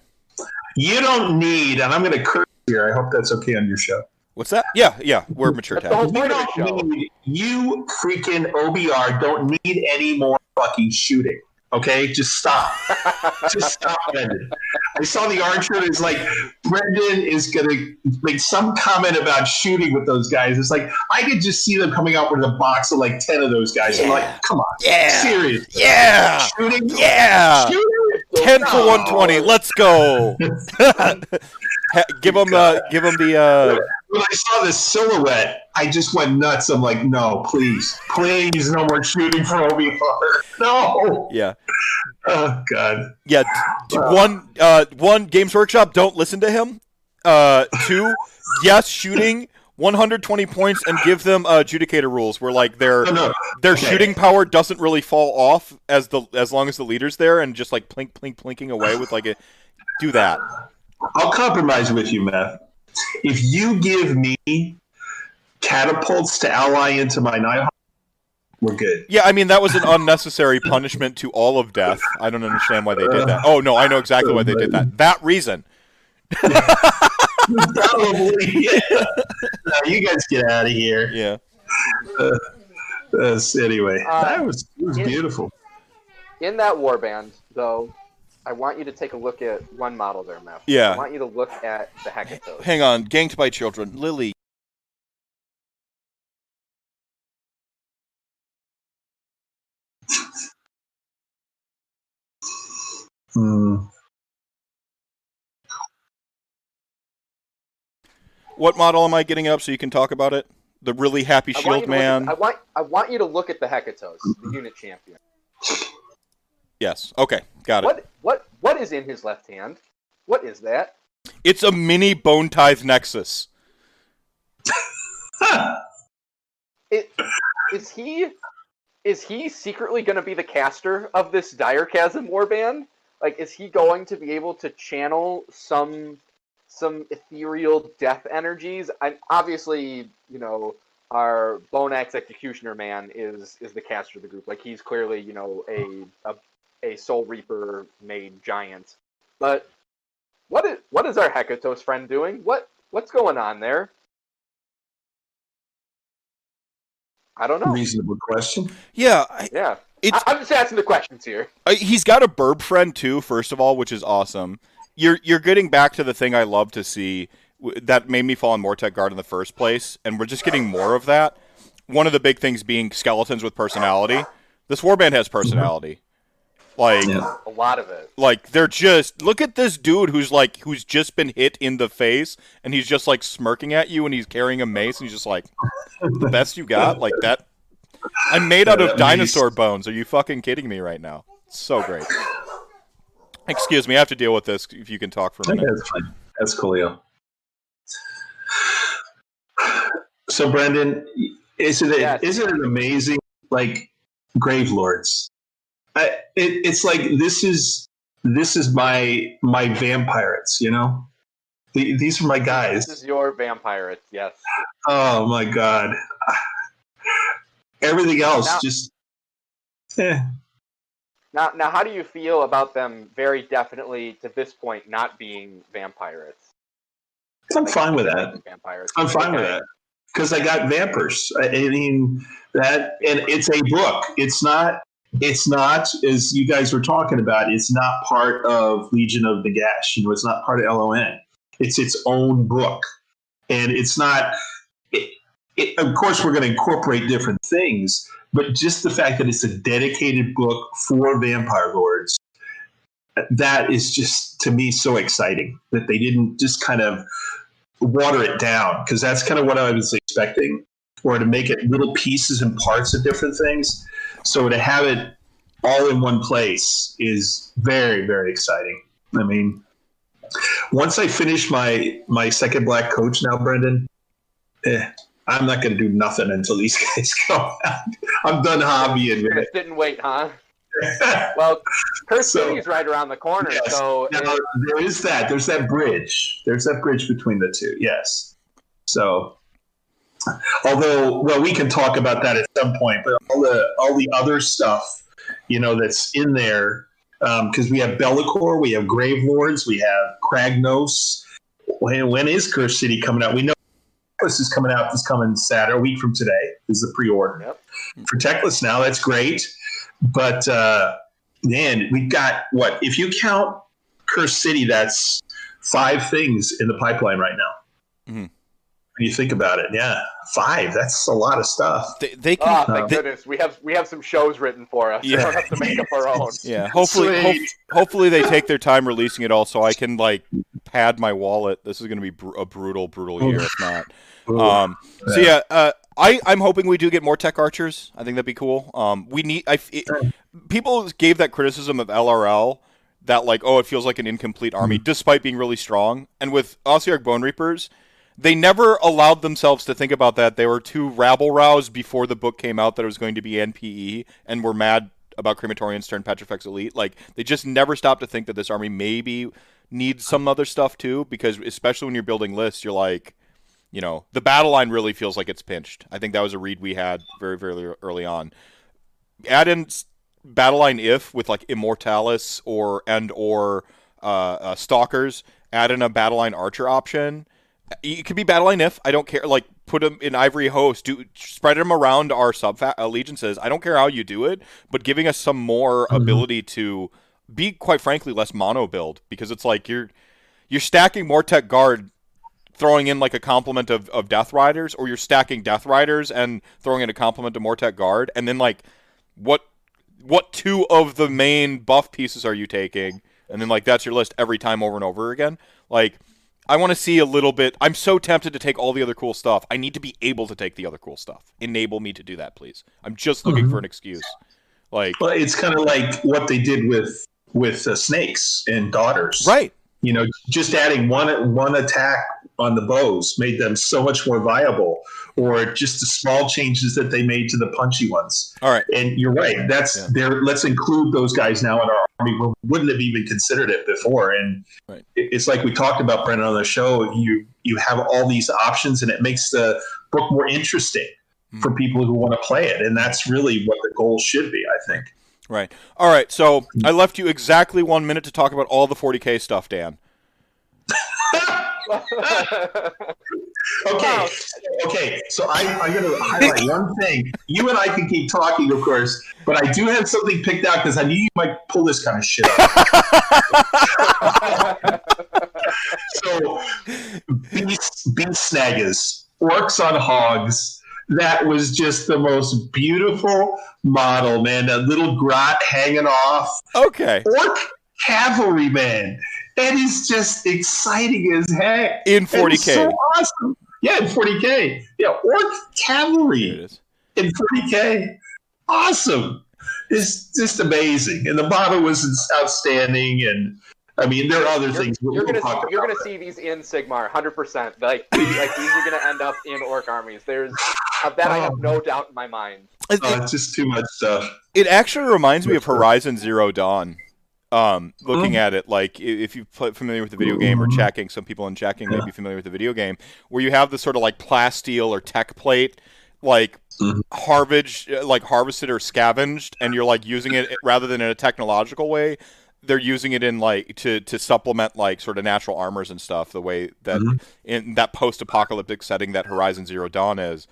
You don't need, and I'm going to curse here. I hope that's okay on your show. What's that? Yeah, yeah, we're mature That's the tab. You point of the show. don't need, you freaking OBR don't need any more fucking shooting. Okay, just stop. just stop, Brendan. I saw the archer. It's like Brendan is gonna make some comment about shooting with those guys. It's like I could just see them coming out with a box of like ten of those guys. I'm like, come on, Yeah. serious Yeah. shooting, Yeah. shooting. 10 for 120. Let's go. Give them, uh give them the uh When I saw this silhouette, I just went nuts. I'm like, no, please, please, no more shooting for OBR. No. yeah. Oh God. Yeah, one uh one Games Workshop don't listen to him. Uh two yes shooting 120 points and give them uh, adjudicator rules where like their No, no. their Okay. shooting power doesn't really fall off as the as long as the leader's there and just like plink plink plinking away with like a do that. I'll compromise with you, Matt. If you give me catapults to ally into my Nighthaunt, we're good. Yeah, I mean that was an unnecessary punishment to all of death. I don't understand why they did that. Oh no, I know exactly why they did that. That reason. Probably. Yeah. No, you guys get out of here. Yeah. Uh, anyway, Uh, that was it was yeah. beautiful. In that warband, though, I want you to take a look at one model there, Meth. Yeah. I want you to look at the Hekatos. Hang on, ganked by children. Lily. Hmm. What model am I getting up so you can talk about it? The really happy shield you to look man. at, I want I want you to look at the Hekatos, the unit champion. Yes. Okay, got it. What what what is in his left hand? What is that? It's a mini bone tithe nexus. It, is he is he secretly going to be the caster of this dire chasm warband? Like, is he going to be able to channel some some ethereal death energies? And obviously, you know, our Bone Axe Executioner man is is the caster of the group. Like, he's clearly, you know, a a, a Soul Reaper made giant. But what is what is our Hekatos friend doing? What what's going on there? I don't know. Reasonable question. Yeah, I, Yeah. it's I, I'm just asking the questions here. Uh, he's got a burb friend too. First of all, which is awesome. You're you're getting back to the thing I love to see w- that made me fall on Mortek Guard in the first place, and we're just getting more of that. One of the big things being skeletons with personality. This warband has personality. Like Yeah. A lot of it. like they're just look at this dude who's like who's just been hit in the face and he's just like smirking at you and he's carrying a mace and he's just like the best you got like that. I'm made out Yeah, of dinosaur mace. bones. Are you fucking kidding me right now? It's so great. Excuse me, I have to deal with this. If you can talk for a minute. That's fine. That's coolio. So, Brendan, isn't it Yes. not it amazing? Like Grave Lords, I, it, it's like this is this is my my vampirates. You know, the, these are my guys. This is your vampire. Yes. Oh my god! Everything else Now- just. Eh. Now, now, how do you feel about them? Very definitely, to this point, not being vampires. I'm fine with that. Vampires. I'm fine with that because I got vampires. I, I mean that, and it's a book. It's not. It's not as you guys were talking about. It's not part of Legions of Nagash. You know, it's not part of LON. It's its own book, and it's not. It, it, of course, we're going to incorporate different things, but just the fact that it's a dedicated book for vampire lords, that is just to me so exciting that they didn't just kind of water it down because that's kind of what I was expecting, or to make it little pieces and parts of different things. So to have it all in one place is very, very exciting. I mean, once I finish my my second black coach now, Brendan, eh, I'm not going to do nothing until these guys go out. I'm done hobbying, gonna sit and wait, huh? Well, Curse So- City's right around the corner, Yes. so Now, it- there is that. There's that bridge. There's that bridge between the two. Yes. So, although, well, we can talk about that at some point. But all the all the other stuff, you know, that's in there, because we have Be'lakor, we have Grave Lords, we have Kragnos. When, when is Cursed City coming out? We know this is coming out this coming Saturday, a week from today. Is the pre-order Yep. for Teclis now? That's great, but. uh man, we've got what? If you count Cursed City, that's five things in the pipeline right now. Mhm. When you think about it, yeah, five. That's a lot of stuff. They, they can. Oh, thank they- goodness, we have we have some shows written for us. Yeah. We don't have to make up our own. yeah. Hopefully, hope, hopefully they take their time releasing it all, so I can like pad my wallet. This is going to be br- a brutal, brutal year. If not. Um, so yeah, uh, I I'm hoping we do get Mortek archers. I think that'd be cool. Um, we need. I f- it, people gave that criticism of LRL that like oh it feels like an incomplete army despite being really strong. And with Ossiarch Bone Reapers, they never allowed themselves to think about that. They were too rabble roused before the book came out that it was going to be NPE, and were mad about Crematorians turned Petrifex Elite. Like they just never stopped to think that this army maybe needs some other stuff too, because especially when you're building lists, you're like you know, the battle line really feels like it's pinched. I think that was a read we had very, very early on. Add in battle line if with like Immortis or and or uh, uh, Stalkers. Add in a battle line archer option. It could be battle line if I don't care. Like put them in Ivory Host. Do spread them around our sub allegiances. I don't care how you do it, but giving us some more mm-hmm. ability to be quite frankly less mono build because it's like you're you're stacking Mortek Guard throwing in like a complement of, of Death Riders, or you're stacking Death Riders and throwing in a complement of Mortek Guard, and then like what what two of the main buff pieces are you taking? And then like that's your list every time over and over again. Like I want to see a little bit. I'm so tempted to take all the other cool stuff. I need to be able to take the other cool stuff. Enable me to do that, please. I'm just looking for an excuse. Like Well, it's kind of like what they did with with uh, snakes and daughters. right. You know, just adding one one attack on the bows made them so much more viable, or just the small changes that they made to the punchy ones. All right. And you're right. That's Yeah. there. Let's include those guys now in our army. We wouldn't have even considered it before. And Right. it's like we talked about Brendan on the show. You you have all these options, and it makes the book more interesting for Hmm. people who want to play it. And that's really what the goal should be. I think. Right. All right. So I left you exactly one minute to talk about all the 40k stuff, Dan. Okay, okay. So I, I'm going to highlight one thing. You and I can keep talking, of course, but I do have something picked out because I knew you might pull this kind of shit up. so, beast, Beast Snaggas, orcs on hogs. That was just the most beautiful model, man. That little grot hanging off. Okay. Orc cavalryman. That is just exciting as heck. In 40k. so awesome. Yeah, in 40k. Yeah, orc cavalry in 40k. Awesome. It's just amazing. And the model was outstanding. And I mean, there are other You're, things we'll you're gonna talk see, you're gonna see these in Sigmar, hundred percent. Like like these are gonna end up in orc armies. There's of that I have oh. no doubt in my mind. It, Oh, it's just too much stuff. it actually reminds me of Horizon Zero Dawn. Um, looking at it, like if you're familiar with the video game or checking, some people in checking may be familiar with the video game, where you have this sort of like plasteel or tech plate, like Mhm. harvaged, uh, like harvested or scavenged, and you're like using it rather than in a technological way. They're using it in like to to supplement like sort of natural armors and stuff. The way that Mhm. in that post-apocalyptic setting that Horizon Zero Dawn is,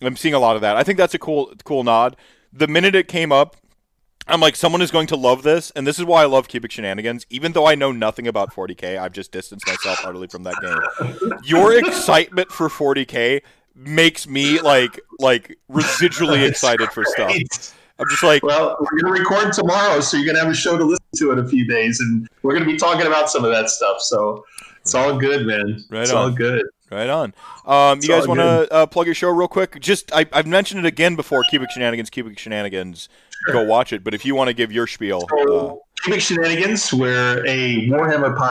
I'm seeing a lot of that. I think that's a cool cool nod. The minute it came up, I'm like, someone is going to love this, and this is why I love cubic shenanigans. Even though I know nothing about 40k, I've just distanced myself utterly from that game. Your excitement for 40k makes me like like residually excited for stuff. I'm just like, Well, we're going to record tomorrow, so you're going to have a show to listen to in a few days. And we're going to be talking about some of that stuff. So it's all good, man. Right it's all on. good. right on. Um, you guys want to uh, plug your show real quick? Just I, I've mentioned it again before. Cubic shenanigans, cubic shenanigans. Go watch it. But if you want to give your spiel, uh, So, Cubic Shenanigans, we're a Warhammer podcast.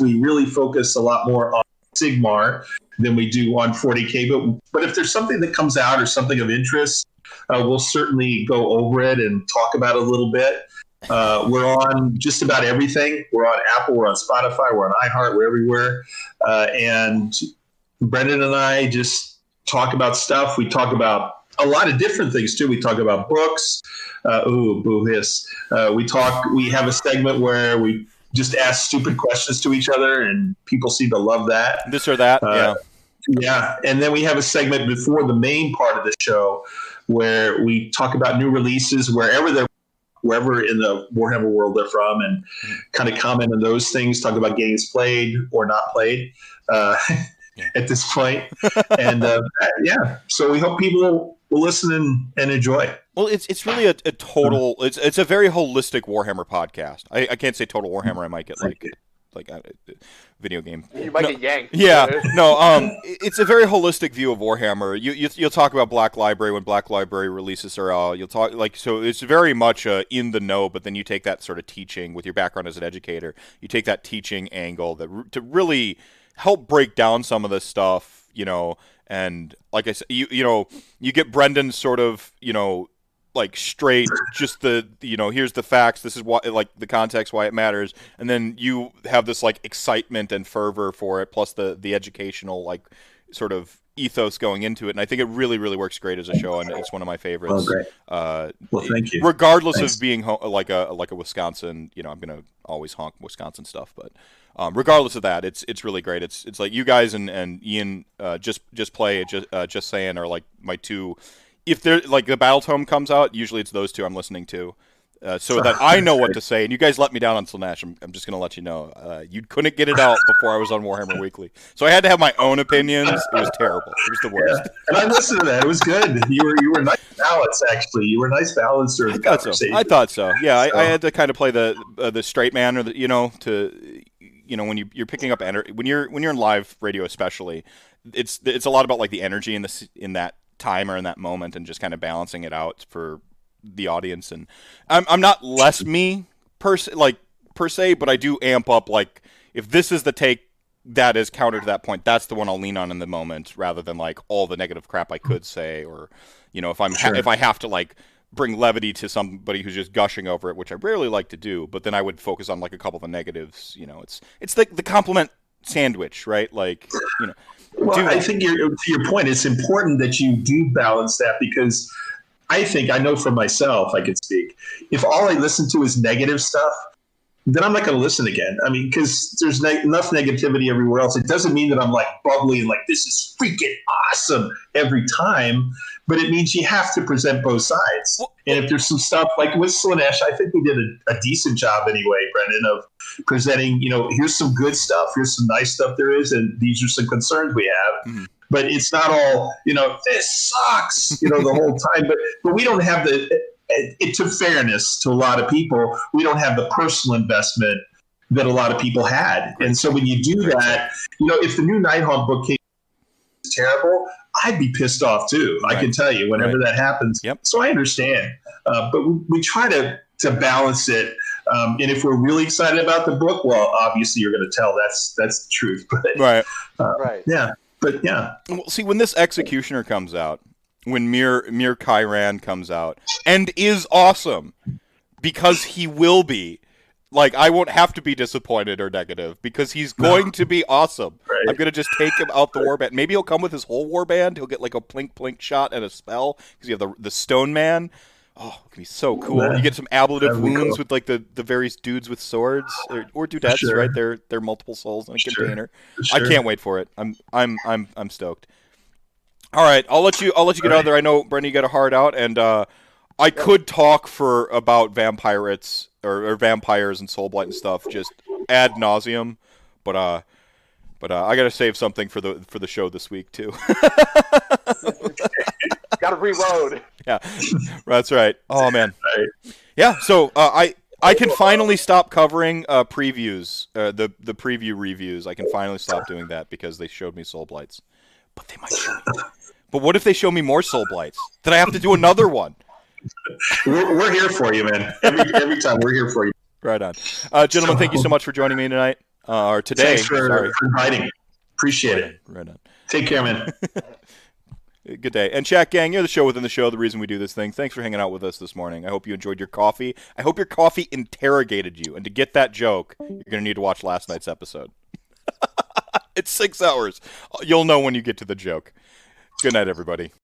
We really focus a lot more on Sigmar than we do on 40k. But but if there's something that comes out or something of interest, uh, we'll certainly go over it and talk about it a little bit. Uh, we're on just about everything. We're on Apple, we're on Spotify, we're on iHeart, we're everywhere. Uh, and Brendan and I just talk about stuff. We talk about a lot of different things too. We talk about books. Uh, ooh, boo hiss. Uh, we talk. We have a segment where we just ask stupid questions to each other, and people seem to love that. this or that, Uh, yeah. Yeah, and then we have a segment before the main part of the show where we talk about new releases wherever they're. wherever in the Warhammer world they're from, and kind of comment on those things. Talk about games played or not played uh, at this point, and uh, yeah. So we hope people will, listen and, and enjoy. Well, it's it's really a, a total. It's it's a very holistic Warhammer podcast. I, I can't say total Warhammer. I might get like like uh, video game. You might No. get yanked. Yeah, no. Um, it's a very holistic view of Warhammer. You, you you'll talk about Black Library when Black Library releases are out. You'll talk like so. It's very much uh, in the know. But then you take that sort of teaching with your background as an educator. You take that teaching angle that to really help break down some of this stuff. You know, and like I said, you you know, you get Brendan sort of you know like straight just the you know here's the facts this is why like the context why it matters and then you have this like excitement and fervor for it plus the the educational like sort of ethos going into it and i think it really really works great as a show and it's one of my favorites great. uh Well, thank you. regardless Thanks. of being ho- like a like a wisconsin you know i'm gonna always honk wisconsin stuff but um, regardless of that, it's it's really great. It's it's like you guys and, and Ian uh, just just play just uh, just saying are like my two. If they're like the Battle Tome comes out, usually it's those two I'm listening to, uh, so that I know what to say. And you guys let me down on Slaanesh. I'm, I'm just gonna let you know. Uh, you couldn't get it out before I was on Warhammer Weekly, so I had to have my own opinions. It was terrible. It was the worst. And I listened to that. It was good. You were you were nice balance actually. You were nice balance during I the thought so. I thought so. Yeah, I, I had to kind of play the uh, the straight man, or the you know to you know when you you're picking up energy when you're when you're in live radio, especially, it's it's a lot about like the energy in this in that time or in that moment, and just kind of balancing it out for the audience. And I'm I'm not less me per se, like per se, but I do amp up like if this is the take that is counter to that point, that's the one I'll lean on in the moment, rather than like all the negative crap I could mm. say, or you know, if I'm Sure. if I have to like bring levity to somebody who's just gushing over it, which I rarely like to do, but then I would focus on like a couple of the negatives. You know, it's it's the the compliment sandwich, right? Like you know, Well, do- I think you're, to your point, it's important that you do balance that because I think I know for myself, I can speak. If all I listen to is negative stuff, then I'm not going to listen again. I mean, because there's ne- enough negativity everywhere else. It doesn't mean that I'm like bubbly and like this is freaking awesome every time, but it means you have to present both sides. Well- and if there's some stuff like with Slaanesh, I think we did a, a decent job anyway, Brendan, of presenting. You know, here's some good stuff, here's some nice stuff there is, and these are some concerns we have. Mhm. But it's not all, you know, this sucks, you know, the whole time. But but we don't have the it, it to fairness to a lot of people, we don't have the personal investment that a lot of people had. And so when you do that, you know, if the new Nighthaunt book came terrible, I'd be pissed off too. I can tell you whenever that happens. Yep. So I understand, uh, but we, we try to to balance it. Um, and if we're really excited about the book, well, obviously you're going to tell that's that's the truth. But right. Right. yeah, but yeah, Well, see, when this Executioner comes out, when Mir Mir Kyran comes out, and is awesome, because he will be. Like I won't have to be disappointed or negative because he's going to be awesome. Right. I'm gonna just take him out the warband. Maybe he'll come with his whole warband. He'll get like a plink plink shot and a spell because you have the the Stone Man. Oh, it can be so cool. Yeah. You get some ablative wounds cool. with like the, the various dudes with swords or, or dudettes, Sure. right? They're they're multiple souls in a Sure. container. sure. I can't wait for it. I'm I'm I'm I'm stoked. All right, I'll let you I'll let you get out there. I know Brendan you got a hard out and uh I could talk for about vampirates or, or vampires and soulblight and stuff just ad nauseum, but uh but uh, I got to save something for the for the show this week too. Got to reload. yeah. That's right. Oh man. Yeah, so uh, I I can finally stop covering uh, previews, uh, the the preview reviews. I can finally stop doing that because they showed me Soul Blights. But they might show me. But what if they show me more Soul Blights? Then I have to do another one. We're, we're here for you, man. Every every time we're here for you. Right on, uh, gentlemen. Thank you so much for joining me tonight uh, or today. Thanks for, Sorry. for inviting. Appreciate it. Right on. Take care, man. Good day. And Chat Gang, you're the show within the show, the reason we do this thing. Thanks for hanging out with us this morning. I hope you enjoyed your coffee. I hope your coffee interrogated you. And to get that joke, you're going to need to watch last night's episode. it's six hours. You'll know when you get to the joke. Good night, everybody.